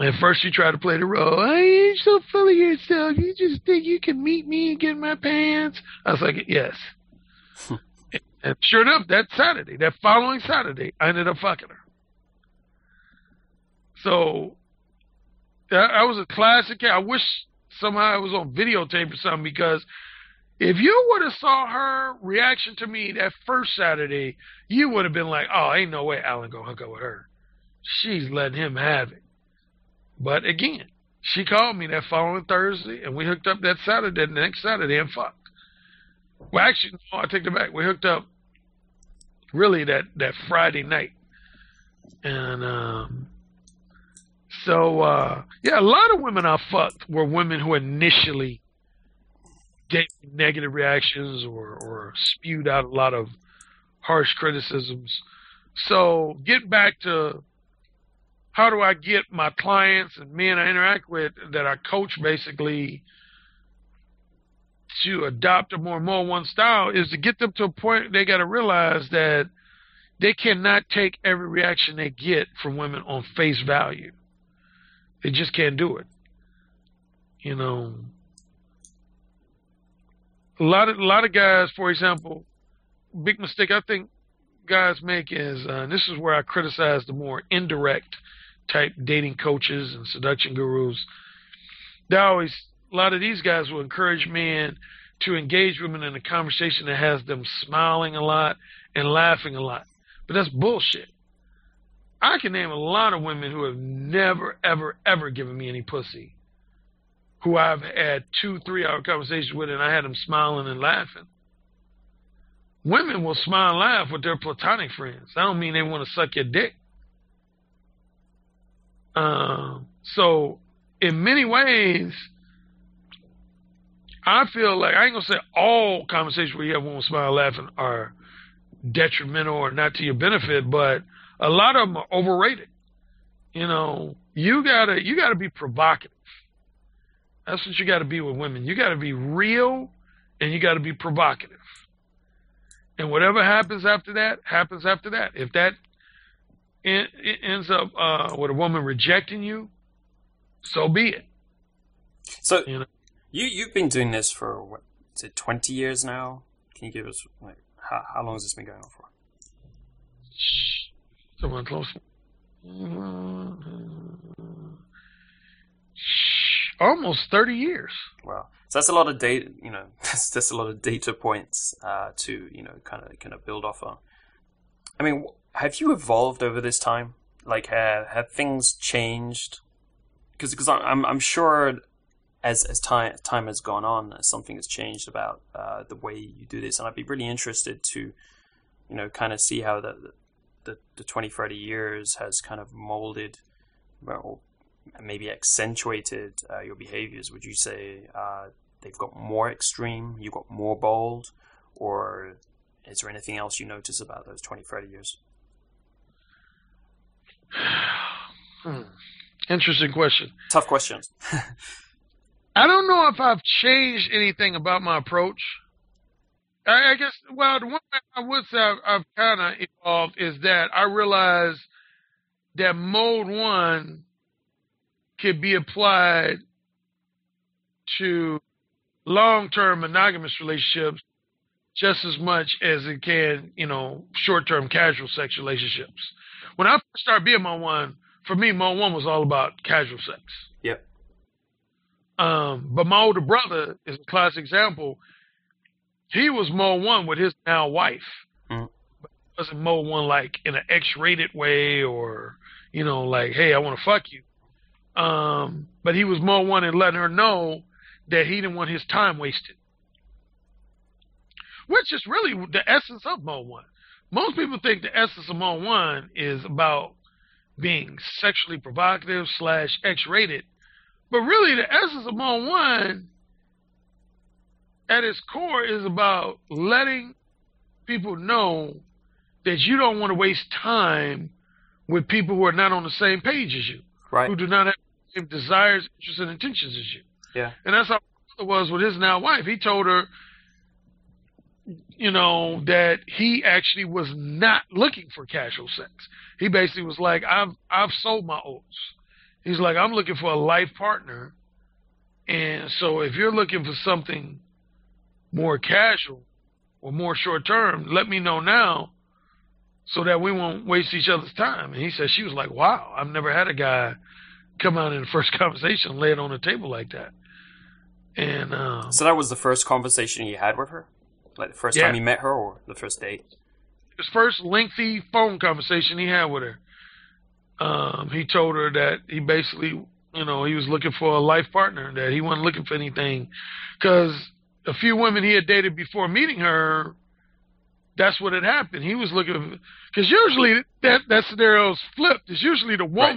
At first, she tried to play the role. Oh, you're so full of yourself. You just think you can meet me and get my pants. I was like, yes. Hmm. And sure enough, that Saturday, that following Saturday, I ended up fucking her. So that, that was a classic. I wish somehow it was on videotape or something because if you would have saw her reaction to me that first Saturday, you would have been like, "Oh, ain't no way Alan gonna hook up with her. She's letting him have it." But again, she called me that following Thursday, and we hooked up that Saturday, the next Saturday, and fucked. Well, actually, no, I take it back. We hooked up really that that Friday night, and um, so uh, yeah, a lot of women I fucked were women who initially gave negative reactions or or spewed out a lot of harsh criticisms. So get back to how do I get my clients and men I interact with that I coach basically to adopt a more mode one style is to get them to a point they got to realize that they cannot take every reaction they get from women on face value. They just can't do it. You know, a lot of a lot of guys, for example, big mistake I think guys make is, uh, and this is where I criticize the more indirect type dating coaches and seduction gurus. They always a lot of these guys will encourage men to engage women in a conversation that has them smiling a lot and laughing a lot. But that's bullshit. I can name a lot of women who have never, ever, ever given me any pussy, who I've had two, three hour conversations with, and I had them smiling and laughing. Women will smile and laugh with their platonic friends. I don't mean they want to suck your dick. Um, so, in many ways, I feel like I ain't gonna say all conversations where you have women smile and laughing are detrimental or not to your benefit, but a lot of them are overrated. You know, you gotta you gotta be provocative. That's what you gotta be with women. You gotta be real and you gotta be provocative. And whatever happens after that, happens after that. If that ends up uh, with a woman rejecting you, so be it. So you know? You you've been doing this for what is it twenty years now? Can you give us like how how long has this been going on for? Someone close. Almost thirty years. Wow, so that's a lot of data. You know, [laughs] that's that's a lot of data points uh, to you know kind of kind of build off of. I mean, have you evolved over this time? Like, have have things changed? Because because I'm I'm sure as as time time has gone on, something has changed about uh, the way you do this, and I'd be really interested to, you know, kind of see how the the, the 20, 30 years has kind of molded, well, maybe accentuated uh, your behaviors? Would you say uh, they've got more extreme, you got more bold, or is there anything else you notice about those 20, 30 years? hmm. Interesting question. Tough questions. [laughs] I don't know if I've changed anything about my approach. I, I guess, well, the one thing I would say I've, I've kind of evolved is that I realize that mode one could be applied to long-term monogamous relationships just as much as it can, you know, short-term casual sex relationships. When I first started being mode one, for me, mode one was all about casual sex. Yep. Um, but my older brother is a classic example. He was mode one with his now wife. Mm. But wasn't mode one like in an X-rated way or, you know, like, hey, I want to fuck you. Um, but he was mode one and letting her know that he didn't want his time wasted. Which is really the essence of mode one. Most people think the essence of mode one is about being sexually provocative slash X-rated. But really, the essence of mode one at its core is about letting people know that you don't want to waste time with people who are not on the same page as you, right. who do not have desires, interests, and intentions as you. Yeah. And that's how it was with his now wife. He told her, you know, that he actually was not looking for casual sex. He basically was like, I've I've sold my oats. He's like, I'm looking for a life partner. And so if you're looking for something more casual or more short term, let me know now so that we won't waste each other's time. And he said she was like, Wow, I've never had a guy come out in the first [laughs] conversation and lay it on the table like that. And um, so that was the first conversation you had with her, like the first Yeah. time you met her, or the first date. his first lengthy phone conversation he had with her. Um, he told her that he basically, you know, he was looking for a life partner, that he wasn't looking for anything. Because a few women he had dated before meeting her, that's what had happened. He was looking, because usually that, that scenario's flipped. It's usually the Right.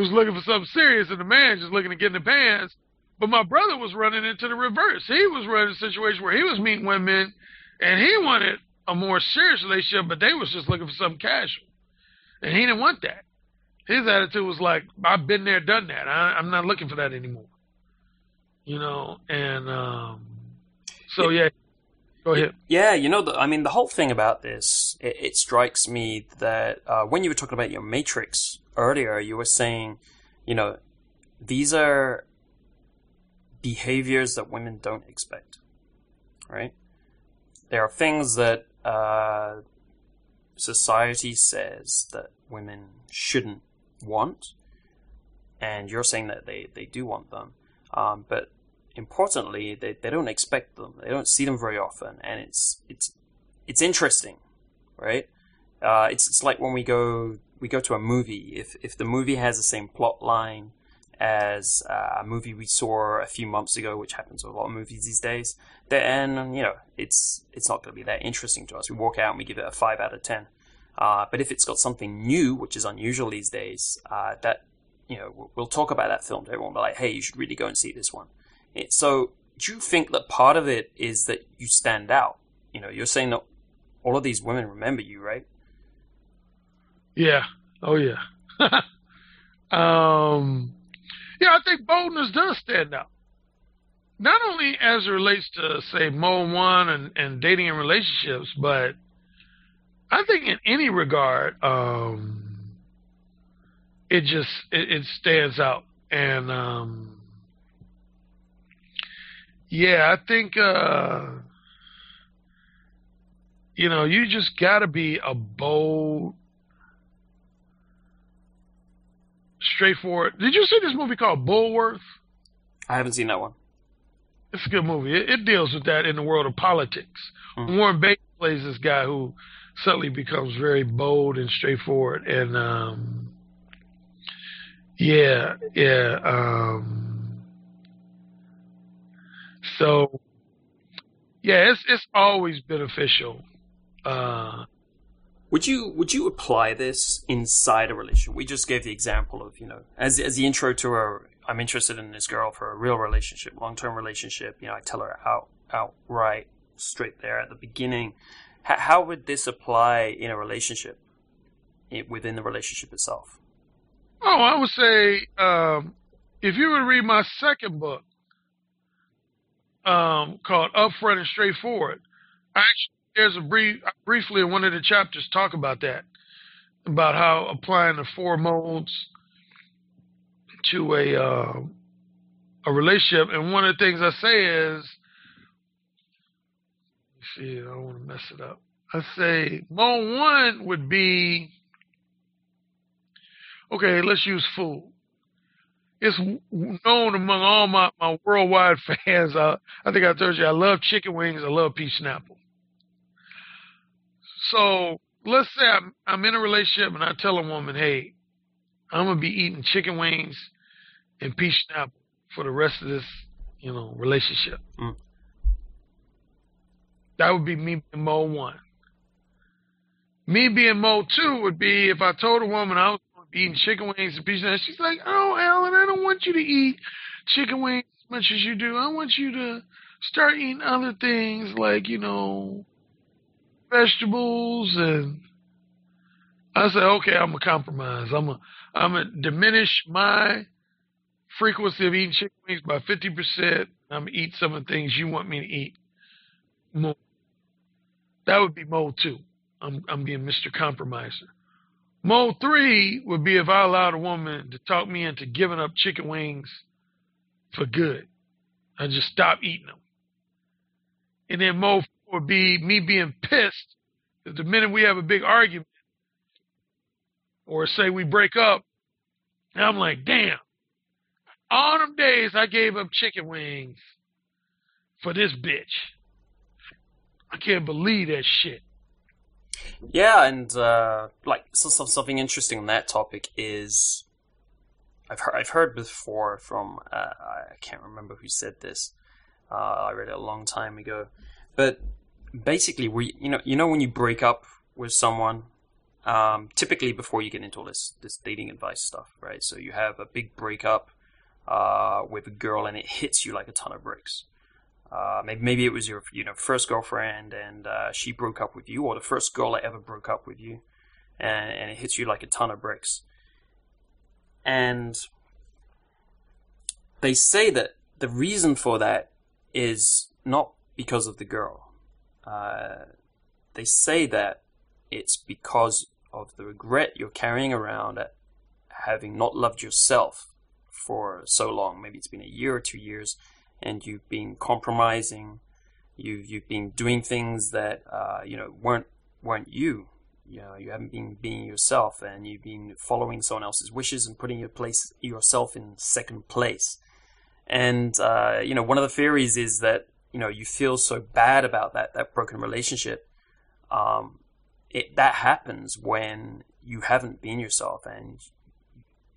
Who's looking for something serious and the man just looking to get in the pants. But my brother was running into the reverse. He was running a situation where he was meeting women and he wanted a more serious relationship, but they was just looking for something casual. And he didn't want that. His attitude was like, I've been there, done that. I, I'm not looking for that anymore. You know, and um, so yeah, go ahead. Yeah, you know, the, I mean, the whole thing about this, it, it strikes me that uh, when you were talking about your matrix earlier, you were saying, you know, these are behaviors that women don't expect, right? There are things that uh, society says that women shouldn't want, and you're saying that they, they do want them. Um, but importantly, they, they don't expect them. They don't see them very often, and it's it's it's interesting, right? Uh, it's it's like when we go we go to a movie. If if the movie has the same plot line as uh, a movie we saw a few months ago, which happens with a lot of movies these days, then you know it's it's not going to be that interesting to us. We walk out and we give it a five out of ten. Uh, but if it's got something new, which is unusual these days, uh, that you know we'll, talk about that film to everyone. Be like, hey, you should really go and see this one. It, so, do you think that part of it is that you stand out? You know, you're saying that all of these women remember you, right? Yeah. Oh yeah. [laughs] um, yeah, I think boldness does stand out. Not only as it relates to say mode one and, and dating and relationships, but I think in any regard, um, it just it, it stands out. And um, yeah, I think uh, you know you just got to be a bold straightforward. Did you see this movie called Bulworth? I haven't seen that one. It's a good movie. It, it deals with that in the world of politics. Hmm. Warren Beatty plays this guy who suddenly becomes very bold and straightforward. And um, yeah, yeah. Um, so yeah, it's it's always beneficial uh, Would you would you apply this inside a relationship? We just gave the example of you know as as the intro to a I'm interested in this girl for a real relationship, long term relationship. You know, I tell her out outright straight there at the beginning. H- how would this apply in a relationship, within the relationship itself? Oh, I would say um, if you would read my second book um, called Upfront and Straightforward, I actually there's a brief briefly in one of the chapters talk about that, about how applying the four modes to a uh, a relationship. And one of the things I say is, see, I don't want to mess it up. I say mode one would be okay. Let's use food. It's known among all my, my worldwide [laughs] fans. I, I think I told you I love chicken wings. I love peach snapple. So let's say I'm, I'm in a relationship and I tell a woman, hey, I'm gonna be eating chicken wings and peach snapple for the rest of this, you know, relationship. Mm. That would be me being mode one. Me being mode two would be if I told a woman I was going to be eating chicken wings and peach snapple. She's like, "Oh, Alan, I don't want you to eat chicken wings as much as you do. I want you to start eating other things like, you know, vegetables and I said, okay, I'm gonna compromise. I'm gonna I'm gonna diminish my frequency of eating chicken wings by fifty percent. I'm gonna eat some of the things you want me to eat more. That would be mode two. I'm I'm being Mr. Compromiser. Mode three would be if I allowed a woman to talk me into giving up chicken wings for good. I just stop eating them. And then mode would be me being pissed that the minute we have a big argument or say we break up, I'm like, damn, all them days I gave up chicken wings for this bitch. I can't believe that shit. Yeah, and uh, like so, so, something interesting on that topic is I've heard I've heard before from uh, I can't remember who said this. Uh, I read it a long time ago, but basically we you know you know when you break up with someone um, typically before you get into all this this dating advice stuff right? So you have a big breakup uh, with a girl and it hits you like a ton of bricks. Uh, maybe, maybe it was your you know first girlfriend and uh, she broke up with you or the first girl that ever broke up with you and, and it hits you like a ton of bricks. And they say that the reason for that is not because of the girl uh, they say that it's because of the regret you're carrying around at having not loved yourself for so long. Maybe it's been a year or two years, and you've been compromising. You've you've been doing things that uh, you know weren't weren't you. You know, you haven't been being yourself, and you've been following someone else's wishes and putting your place yourself in second place. And uh, you know, one of the theories is that you know you feel so bad about that that broken relationship um, it that happens when you haven't been yourself and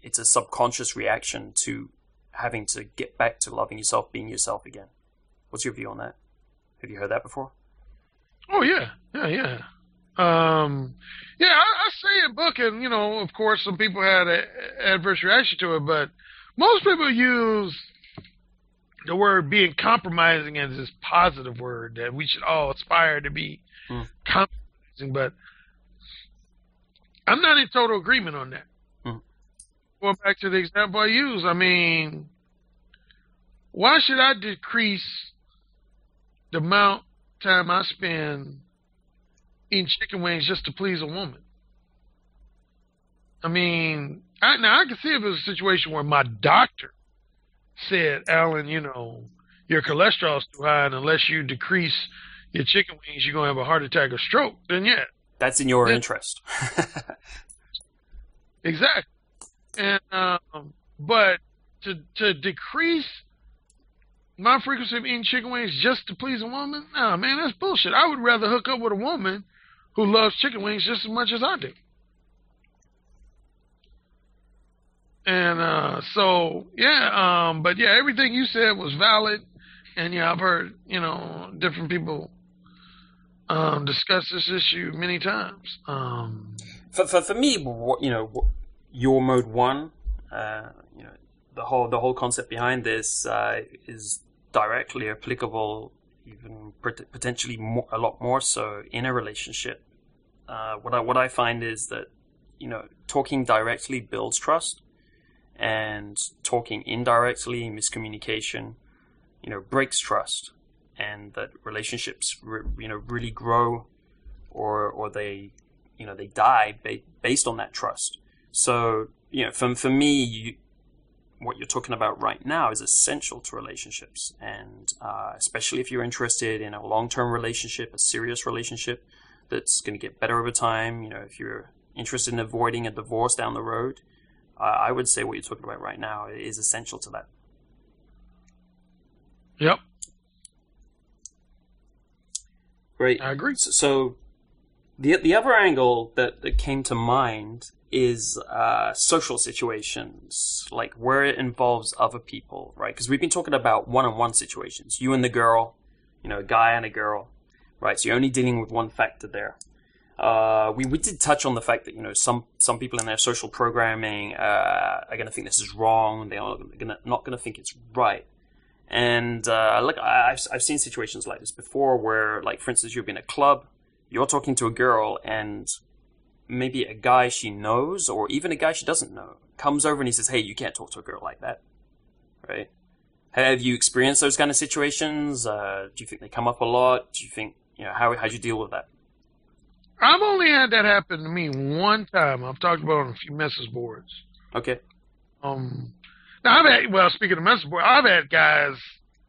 it's a subconscious reaction to having to get back to loving yourself being yourself again. What's your view on that? Have you heard that before? Oh yeah. Yeah yeah. Um, yeah I, I say in book and you know of course some people had an adverse reaction to it but most people use the word being compromising is this positive word that we should all aspire to be mm. compromising, but I'm not in total agreement on that. Mm. Going back to the example I use, I mean, why should I decrease the amount time I spend eating chicken wings just to please a woman? I mean, I, now I can see if it was a situation where my doctor said, Alan, you know, your cholesterol's too high, and unless you decrease your chicken wings, you're gonna have a heart attack or stroke. Then yeah, that's in your interest. [laughs] exactly. And um, but to to decrease my frequency of eating chicken wings just to please a woman, nah, man, that's bullshit. I would rather hook up with a woman who loves chicken wings just as much as I do. And uh, so, yeah, um, but yeah, everything you said was valid. And yeah, I've heard, you know, different people um, discussed this issue many times. Um, for, for for me, what you know, your mode one, uh, you know, the whole the whole concept behind this uh, is directly applicable, even potentially more, a lot more so in a relationship. Uh, what I what I find is that you know talking directly builds trust, and talking indirectly, miscommunication, you know, breaks trust, and that relationships re- you know really grow, or or they you know they die ba- based on that trust. So you know, for for me, you, what you're talking about right now is essential to relationships, and uh, especially if you're interested in a long-term relationship, a serious relationship that's going to get better over time. You know, if you're interested in avoiding a divorce down the road, uh, I would say what you're talking about right now is essential to that. Yep. Great. I agree. So, so the the other angle that, that came to mind is uh, social situations, like where it involves other people, right? Because we've been talking about one-on-one situations, you and the girl, you know, a guy and a girl, right? So you're only dealing with one factor there. Uh, we we did touch on the fact that you know some some people in their social programming uh, are going to think this is wrong. They are gonna, not going to think it's right. And uh, look, I've I've seen situations like this before, where like for instance, you've been in a club, you're talking to a girl, and maybe a guy she knows or even a guy she doesn't know comes over and he says, "Hey, you can't talk to a girl like that." Right? Have you experienced those kind of situations? Uh, do you think they come up a lot? Do you think you know how how do you deal with that? I've only had that happen to me one time. I've talked about it on a few message boards. Okay. Um. Now I've had well, speaking of message board, I've had guys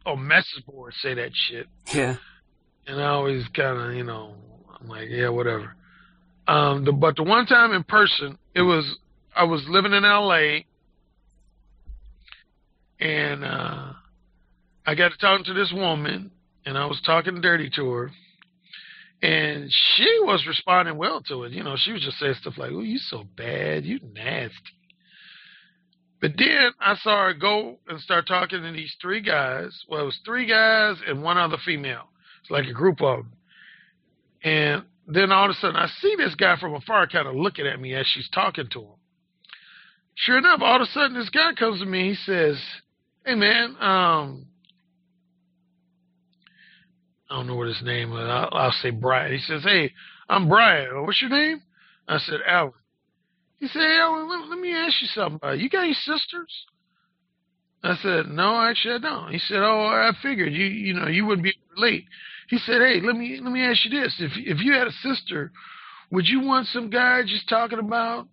on message boards say that shit. Yeah. And I always kind of, you know, I'm like, yeah, whatever. Um, the, but the one time in person, it was I was living in L.A. and uh, I got to talking to this woman, and I was talking dirty to her, and she was responding well to it. You know, she was just saying stuff like, "Oh, you so bad, you nasty." But then I saw her go and start talking to these three guys. Well, it was three guys and one other female. It's like a group of them. And then all of a sudden I see this guy from afar kind of looking at me as she's talking to him. Sure enough, all of a sudden this guy comes to me. He says, "Hey man, um, I don't know what his name is. I'll, I'll say Brian." He says, "Hey, I'm Brian. What's your name?" I said, "Alan." He said, "Hey, Alan, let, let me ask you something. Uh, you got any sisters?" I said, "No, actually I don't." He said, "Oh, I figured you, you know, you wouldn't be late." He said, "Hey, let me let me ask you this: if if you had a sister, would you want some guy just talking about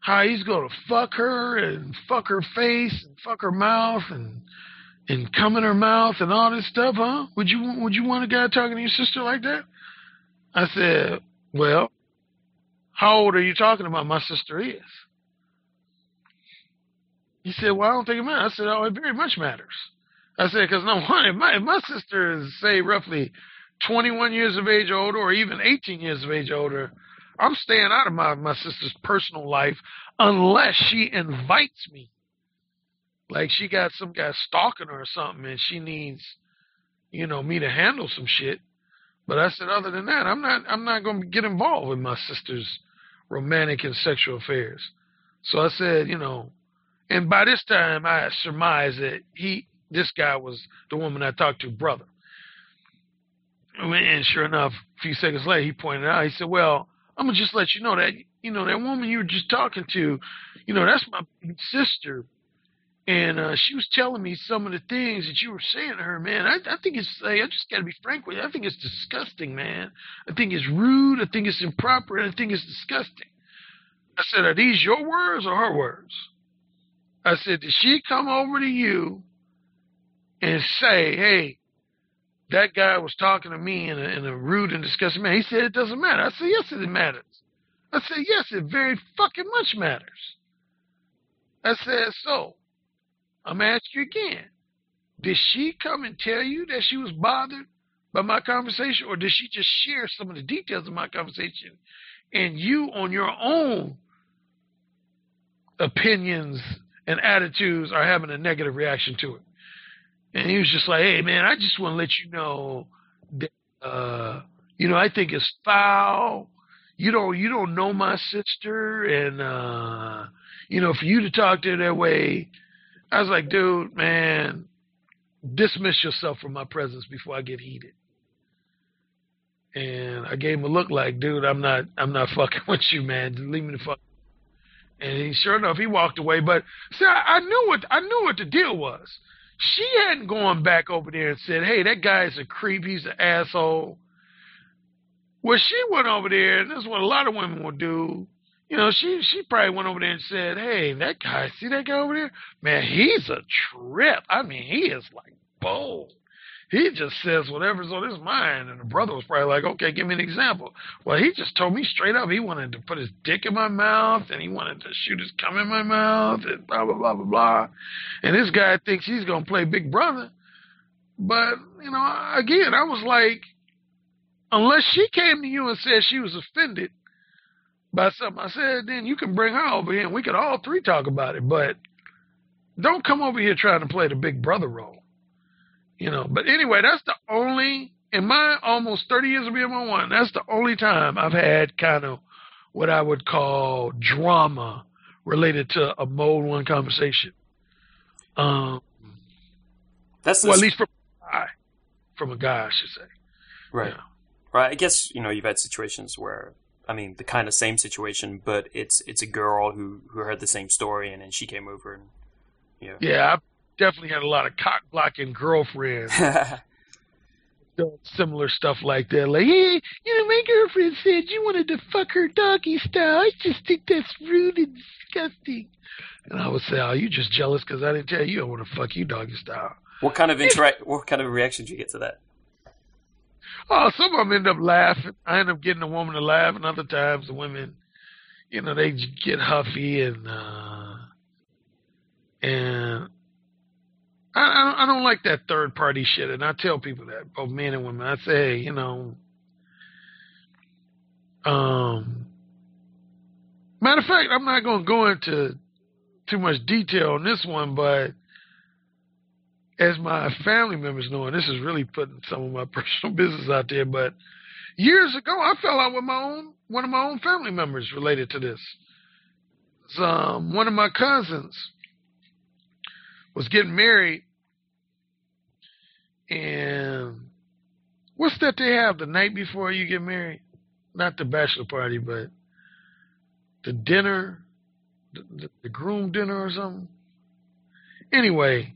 how he's gonna fuck her and fuck her face and fuck her mouth and and come in her mouth and all this stuff, huh? Would you would you want a guy talking to your sister like that?" I said, "Well, how old are you talking about? My sister is." He said, "Well, I don't think it matters." I said, "Oh, it very much matters." I said, because no one, if my, if my sister is, say, roughly 21 years of age older or even 18 years of age older, I'm staying out of my, my sister's personal life unless she invites me. Like she got some guy stalking her or something and she needs, you know, me to handle some shit. But I said, other than that, I'm not, I'm not going to get involved with my sister's romantic and sexual affairs. So I said, you know, and by this time I surmised that he, this guy was the woman I talked to, brother. And sure enough, a few seconds later, he pointed out, he said, Well, I'm to just let you know that, you know, that woman you were just talking to, you know, that's my sister. And uh, she was telling me some of the things that you were saying to her, man. I, I think it's, I just got to be frank with you. I think it's disgusting, man. I think it's rude. I think it's improper. And I think it's disgusting. I said, Are these your words or her words? I said, Did she come over to you and say, hey, that guy was talking to me in a, in a rude and disgusting manner. He said it doesn't matter. I said, yes, it matters. I said, yes, it very fucking much matters. I said, so, I'm going to ask you again. Did she come and tell you that she was bothered by my conversation, or did she just share some of the details of my conversation and you, on your own opinions and attitudes, are having a negative reaction to it? And he was just like, hey, man, I just want to let you know that uh, You know, I think it's foul. You don't you don't know my sister and uh you know, for you to talk to her that way, I was like, dude, man, dismiss yourself from my presence before I get heated. And I gave him a look like, dude, I'm not I'm not [laughs] fucking with you, man. Leave me the fuck. And he sure enough he walked away. But see, I, I knew what I knew what the deal was. She hadn't gone back over there and said, Hey, that guy's a creep, he's an asshole. Well, she went over there, and this is what a lot of women will do. You know, she she probably went over there and said, "Hey, that guy, see that guy over there? Man, he's a trip. I mean, he is like bold. He just says whatever's on his mind." And the brother was probably like, "Okay, give me an example." Well, he just told me straight up he wanted to put his dick in my mouth, and he wanted to shoot his cum in my mouth, and blah blah blah blah blah. And this guy thinks he's gonna play Big Brother, but you know, again, I was like, unless she came to you and said she was offended by something I said, then you can bring her over here and we could all three talk about it. But don't come over here trying to play the big brother role. You know, but anyway, that's the only in my almost thirty years of being on one, that's the only time I've had kind of what I would call drama related to a mode one conversation. Um That's the well, at least from a guy. From a guy, I should say. right. Right. I guess you know you've had situations where I mean the kind of same situation, but it's it's a girl who who heard the same story and then she came over and you know. Yeah, I've definitely had a lot of cock blocking girlfriends [laughs] doing similar stuff like that. Like, hey, you know, my girlfriend said you wanted to fuck her doggy style. I just think that's rude and disgusting. And I would say, oh, you just jealous because I didn't tell you I want to fuck you doggy style. what kind of [laughs] interact? What kind of reaction did you get to that? Oh, some of them end up laughing. I end up getting a woman to laugh, and other times the women, you know, they get huffy and uh and I, I don't- I don't like that third party shit. And I tell people that, both men and women. I say, hey, you know, um, matter of fact, I'm not to go into too much detail on this one, but as my family members know, and this is really putting some of my [laughs] personal business out there, but years ago I fell out with my own one of my own family members related to this. It's, um, one of my cousins was getting married, and what's that they have the night before you get married? Not the bachelor party, but the dinner, the, the, the groom dinner or something. Anyway,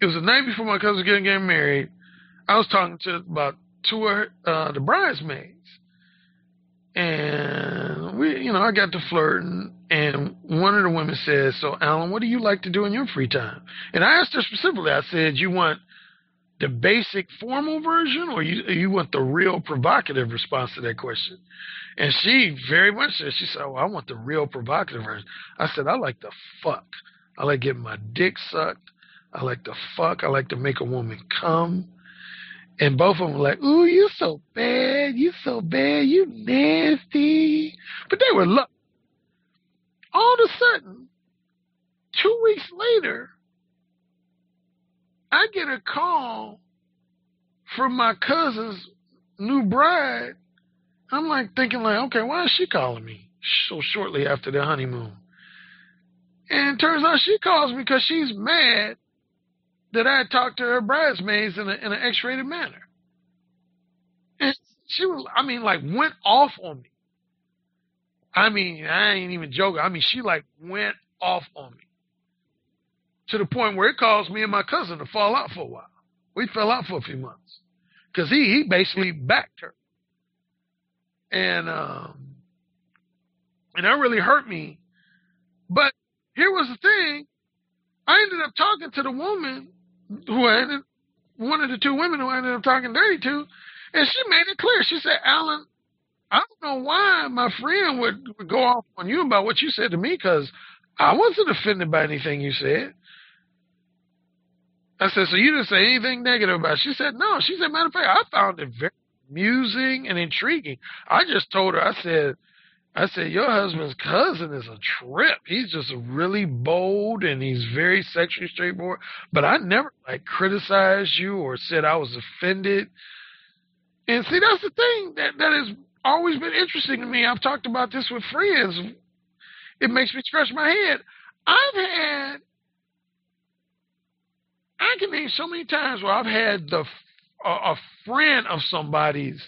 it was the night before my cousin was getting, getting married. I was talking to about two of uh, the bridesmaids, and we, you know, I got to flirting, and one of the women said, "So, Alan, what do you like to do in your free time?" And I asked her specifically. I said, "You want the basic formal version, or you you want the real provocative response to that question?" And she very much said, "She said, oh, I want the real provocative version." I said, "I like the fuck. I like getting my dick sucked." I like to fuck. I like to make a woman come. And both of them were like, ooh, you're so bad. You're so bad. You nasty. But they were luck. All of a sudden, two weeks later, I get a call from my cousin's new bride. I'm like thinking like, okay, why is she calling me so shortly after the honeymoon? And it turns out she calls me because she's mad that I talked to her bridesmaids in, a, in an X-rated manner. And she was, I mean, like went off on me. I mean, I ain't even joking. I mean, she like went off on me to the point where it caused me and my cousin to fall out for a while. We fell out for a few months because he he basically backed her, and um, and that really hurt me. But here was the thing: I ended up talking to the woman who I ended, one of the two women who I ended up talking dirty to, and she made it clear. She said, "Alan, I don't know why my friend would, would go off on you about what you said to me because I wasn't offended by anything you said." I said, "So you didn't say anything negative about?" It. She said, "No." She said, "Matter of fact, I found it very amusing and intriguing." I just told her, I said. I said, Your husband's cousin is a trip. He's just really bold and he's very sexually straightforward. But I never like criticized you or said I was offended. And see, that's the thing that that has always been interesting to me. I've talked about this with friends. It makes me scratch my head. I've had, I can name so many times where I've had the a, a friend of somebody's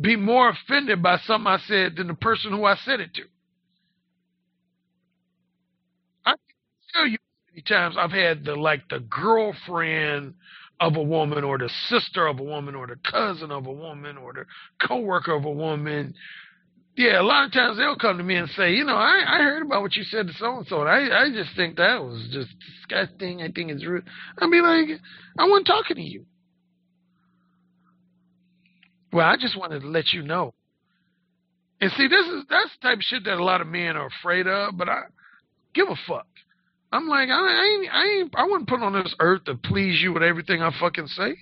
be more offended by something I said than the person who I said it to. I can tell you many times I've had the like the girlfriend of a woman or the sister of a woman or the cousin of a woman or the coworker of a woman. Yeah, a lot of times they'll come to me and say, you know, I, I heard about what you said to so and so, and I I just think that was just disgusting. I think it's rude. I'd be like, I wasn't talking to you. Well, I just wanted to let you know. And see, this is that's the type of shit that a lot of men are afraid of. But I give a fuck. I'm like, I, I ain't, I ain't, I wasn't put on this earth to please you with everything I fucking say.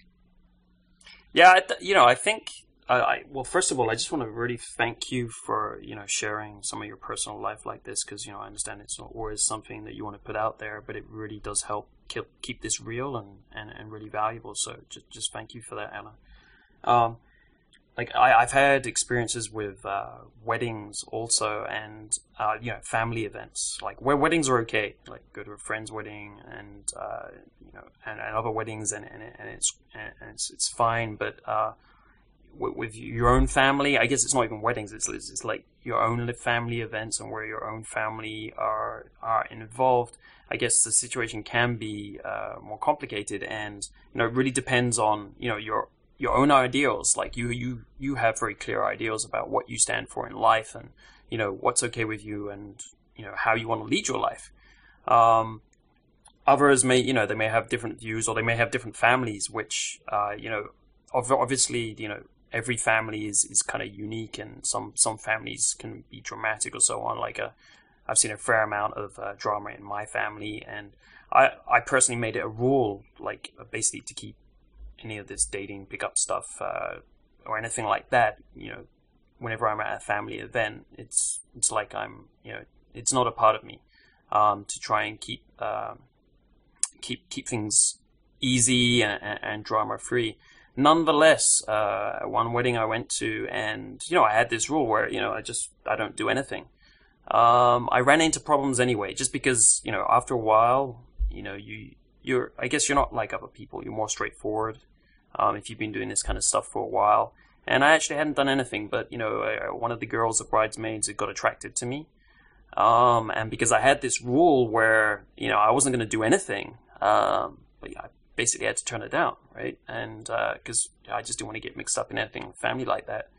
Yeah, th- you know, I think. I, I, well, first of all, I just want to really thank you for you know sharing some of your personal life like this because you know I understand it's not always something that you want to put out there, but it really does help keep, keep this real and, and, and really valuable. So just just thank you for that, Anna. Um, like I, have had experiences with uh, weddings also, and uh, you know family events. Like where weddings are okay, like go to a friend's wedding, and uh, you know, and, and, other weddings, and, and, and it's and it's it's fine. But uh, with, with, your own family, I guess it's not even weddings. It's, it's, it's like your own family events, and where your own family are are involved. I guess the situation can be uh, more complicated, and you know, it really depends on you know your your own ideals. Like you, you, you have very clear ideals about what you stand for in life, and you know what's okay with you, and you know how you want to lead your life. Um, others may, you know, they may have different views, or they may have different families, which, uh, you know, obviously, you know, every family is, is kind of unique, and some some families can be dramatic or so on. Like a, uh, I've seen a fair amount of uh, drama in my family, and I I personally made it a rule, like basically to keep any of this dating pickup stuff uh, or anything like that, you know, whenever I'm at a family event, it's it's like I'm, you know, it's not a part of me. Um, to try and keep uh, keep keep things easy and, and drama free. Nonetheless, uh, one wedding I went to, and you know, I had this rule where you know I just I don't do anything. Um, I ran into problems anyway, just because you know after a while, you know, you you're I guess you're not like other people. You're more straightforward. Um, if you've been doing this kind of stuff for a while. And I actually hadn't done anything, but you know, one of the girls, the bridesmaids, had got attracted to me. Um, and because I had this rule where you know I wasn't going to do anything, um, but I basically had to turn it down, right? And because uh, I just didn't want to get mixed up in anything family like that.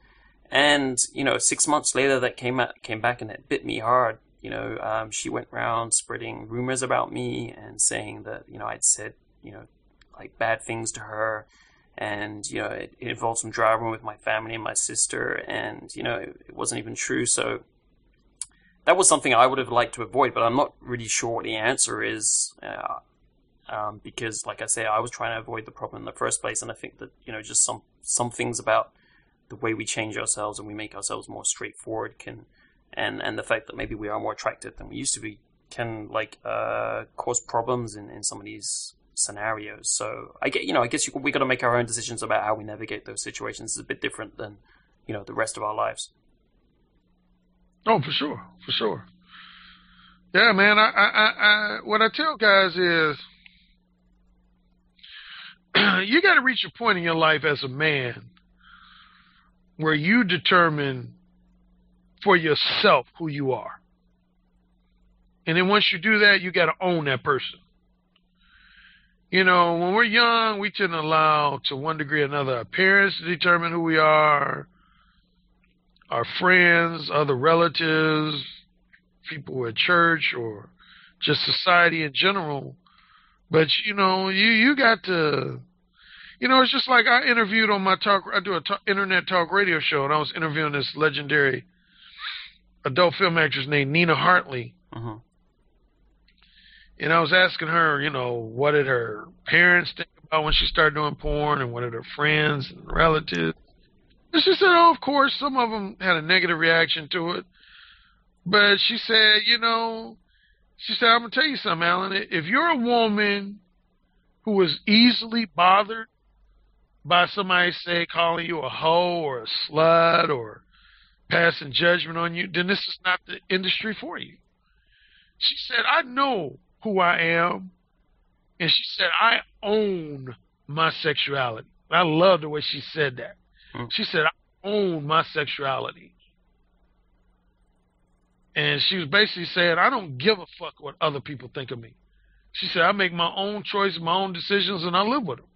And you know, six months later, that came out, came back and it bit me hard you know, um, she went around spreading rumors about me and saying that, you know, I'd said, you know, like bad things to her. And, you know, it, it involved some drama with my family and my sister. And, you know, it, it wasn't even true. So that was something I would have liked to avoid, but I'm not really sure what the answer is. Uh, um, because, like I say, I was trying to avoid the problem in the first place, and I think that you know just some some things about the way we change ourselves and we make ourselves more straightforward can and and the fact that maybe we are more attractive than we used to be can like uh, cause problems in, in some of these scenarios. So I get you know I guess you, we got to make our own decisions about how we navigate those situations. It's a bit different than you know the rest of our lives. Oh, for sure, for sure. Yeah, man. I, I, I, what I tell guys is, [clears throat] you got to reach a point in your life as a man where you determine for yourself who you are. And then once you do that, you got to own that person. You know, when we're young, we tend to allow, to one degree or another, our parents to determine who we are, our friends, other relatives, people at church, or just society in general. But you know, you you got to, you know, it's just like I interviewed on my talk. I do a talk, internet talk radio show, and I was interviewing this legendary adult film actress named Nina Hartley. Uh-huh. And I was asking her, you know, what did her parents think about when she started doing porn, and what did her friends and relatives? And she said, oh, of course, some of them had a negative reaction to it. But she said, you know, she said, I'm going to tell you something, Alan. If you're a woman who is easily bothered by somebody say calling you a hoe or a slut or passing judgment on you, then this is not the industry for you. She said, I know who I am. And she said, I own my sexuality. I love the way she said that. Mm. She said, I own my sexuality. And she was basically saying, I don't give a fuck what other people think of me. She said, I make my own choices, my own decisions, and I live with them.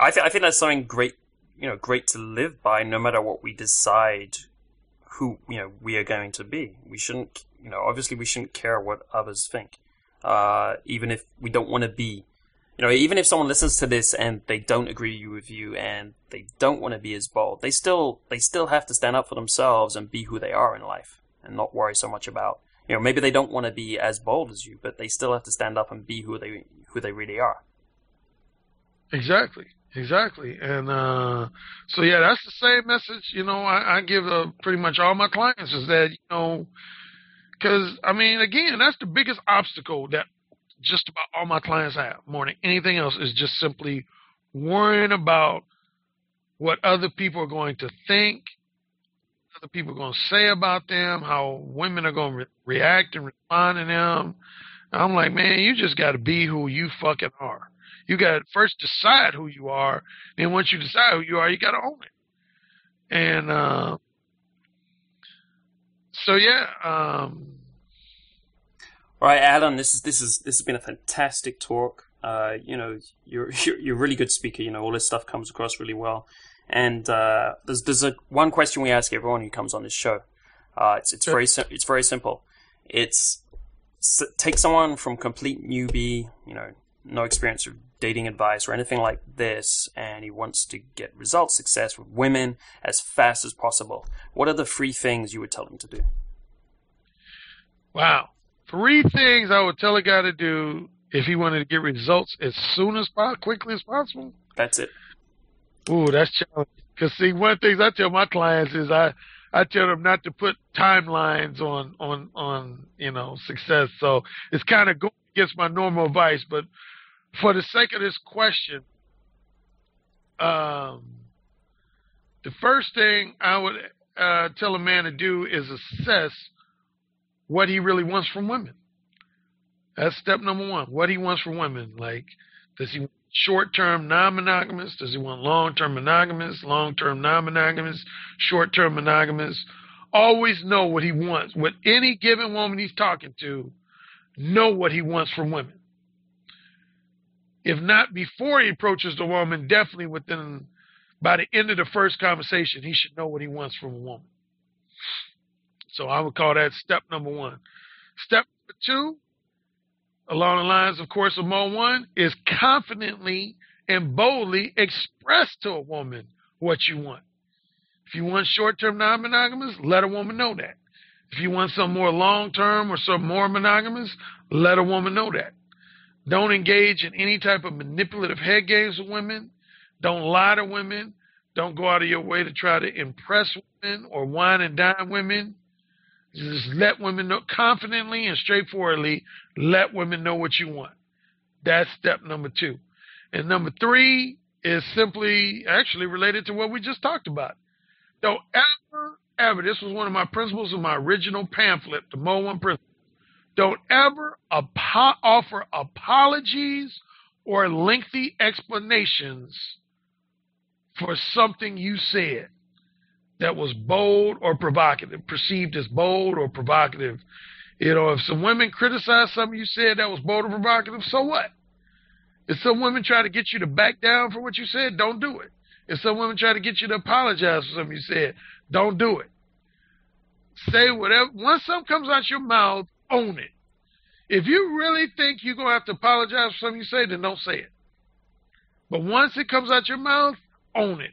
I, th- I think that's something great, you know, great to live by. No matter what we decide, who you know we are going to be. We shouldn't, you know, obviously we shouldn't care what others think, uh, even if we don't want to be. You know, even if someone listens to this and they don't agree with you and they don't want to be as bold, they still they still have to stand up for themselves and be who they are in life and not worry so much about you know maybe they don't want to be as bold as you, but they still have to stand up and be who they who they really are. Exactly. Exactly. And uh, so, yeah, that's the same message, you know, I, I give uh, pretty much all my clients is that, you know, because, I mean, again, that's the biggest obstacle that just about all my clients have more than anything else is just simply worrying about what other people are going to think, other people are going to say about them, how women are going to re- react and respond to them. I'm like, man, you just got to be who you fucking are you got to first decide who you are. Then once you decide who you are, you got to own it. And uh, so yeah. Um, all right, Alan. This is this is this has been a fantastic talk. Uh, you know, you're, [laughs] you're you're a really good speaker. You know, all this stuff comes across really well. And uh, there's there's a one question we ask everyone who comes on this show. Uh, it's it's very it's very simple. It's take someone from complete newbie, you know, no experience of dating advice or anything like this, and he wants to get results, success with women as fast as possible, what are the three things you would tell him to do? Wow. Three things I would tell a guy to do if he wanted to get results as soon as possible, quickly as possible. That's it. Ooh, that's challenging. Because see, one of the things I tell my clients is I I tell them not to put timelines on on on you know success. So it's kind of going against my normal advice, but for the sake of this question, um, the first thing I would uh, tell a man to do is assess what he really wants from women. That's step number one. What he wants from women. Like, does he want short term non monogamous? Does he want long term monogamous? Long term non monogamous? Short term monogamous? Always know what he wants. With any given woman he's talking to, know what he wants from women if not before he approaches the woman, definitely within by the end of the first conversation, he should know what he wants from a woman. So I would call that step number one. Step two, along the lines, of course, of Mode one, is confidently and boldly express to a woman what you want. If you want short term non monogamous, let a woman know that. If you want some more long term or some more monogamous, let a woman know that. Don't engage in any type of manipulative head games with women. Don't lie to women. Don't go out of your way to try to impress women or wine and dine women. Just let women know confidently and straightforwardly, let women know what you want. That's step number two. And number three is simply actually related to what we just talked about. Don't ever, ever, this was one of my principles in my original pamphlet, the Mode One Principle don't ever apo- offer apologies or lengthy explanations for something you said that was bold or provocative, perceived as bold or provocative. You know, if some women criticize something you said that was bold or provocative, so what? If some women try to get you to back down for what you said, don't do it. If some women try to get you to apologize for something you said, don't do it. Say whatever. Once something comes out your mouth, own it. If you really think you're going to have to apologize for something you say, then don't say it. But once it comes out your mouth, own it.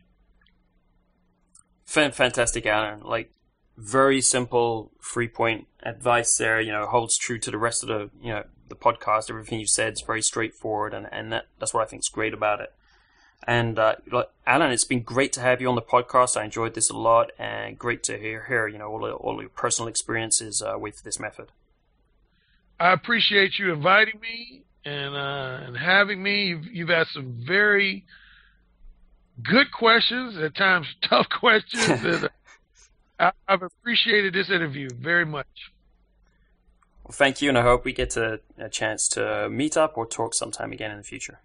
Fantastic, Alan. Like, very simple three point advice there, you know, holds true to the rest of the, you know, the podcast. Everything you said is very straightforward, and, and that, that's what I think is great about it. And uh, Alan, it's been great to have you on the podcast. I enjoyed this a lot, and great to hear, hear you know, all, all your personal experiences uh, with this method. I appreciate you inviting me and uh, and having me. You've, you've had some very good questions, at times [laughs] tough questions. [laughs] and I, I've appreciated this interview very much. Well, thank you, and I hope we get to, a chance to meet up or talk sometime again in the future.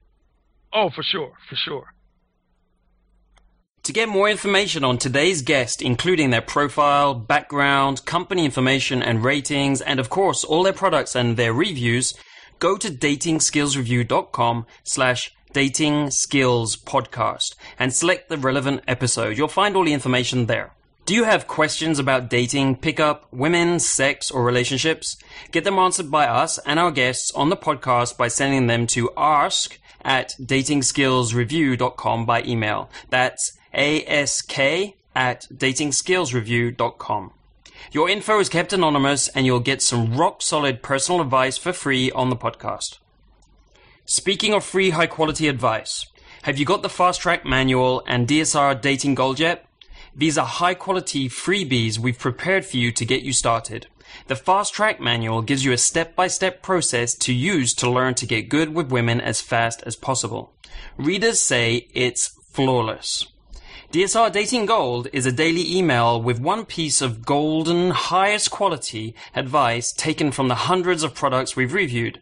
Oh, for sure, for sure. To get more information on today's guest, including their profile, background, company information and ratings, and of course all their products and their reviews, go to datingskillsreview.com slash dating skills podcast and select the relevant episode. You'll find all the information there. Do you have questions about dating, pickup, women, sex, or relationships? Get them answered by us and our guests on the podcast by sending them to ask at datingskillsreview.com by email. That's ask at datingskillsreview.com. Your info is kept anonymous and you'll get some rock solid personal advice for free on the podcast. Speaking of free high quality advice, have you got the fast track manual and DSR dating gold yet? These are high quality freebies we've prepared for you to get you started. The Fast Track Manual gives you a step by step process to use to learn to get good with women as fast as possible. Readers say it's flawless. DSR Dating Gold is a daily email with one piece of golden, highest quality advice taken from the hundreds of products we've reviewed.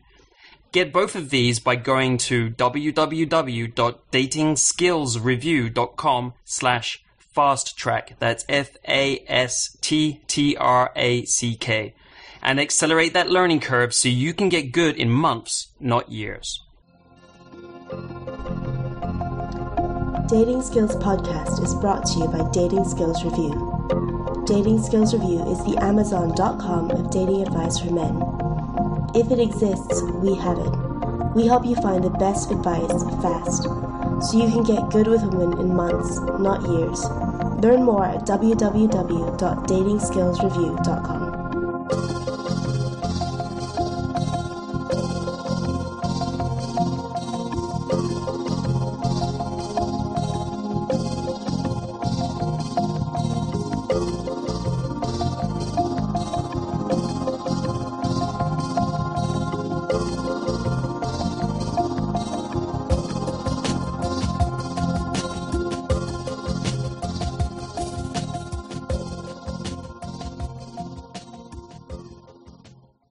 Get both of these by going to www.datingskillsreview.com slash fast track. That's F A S T T R A C K. And accelerate that learning curve so you can get good in months, not years. Dating Skills Podcast is brought to you by Dating Skills Review. Dating Skills Review is the Amazon.com of dating advice for men. If it exists, we have it. We help you find the best advice fast so you can get good with women in months, not years. Learn more at www.datingskillsreview.com.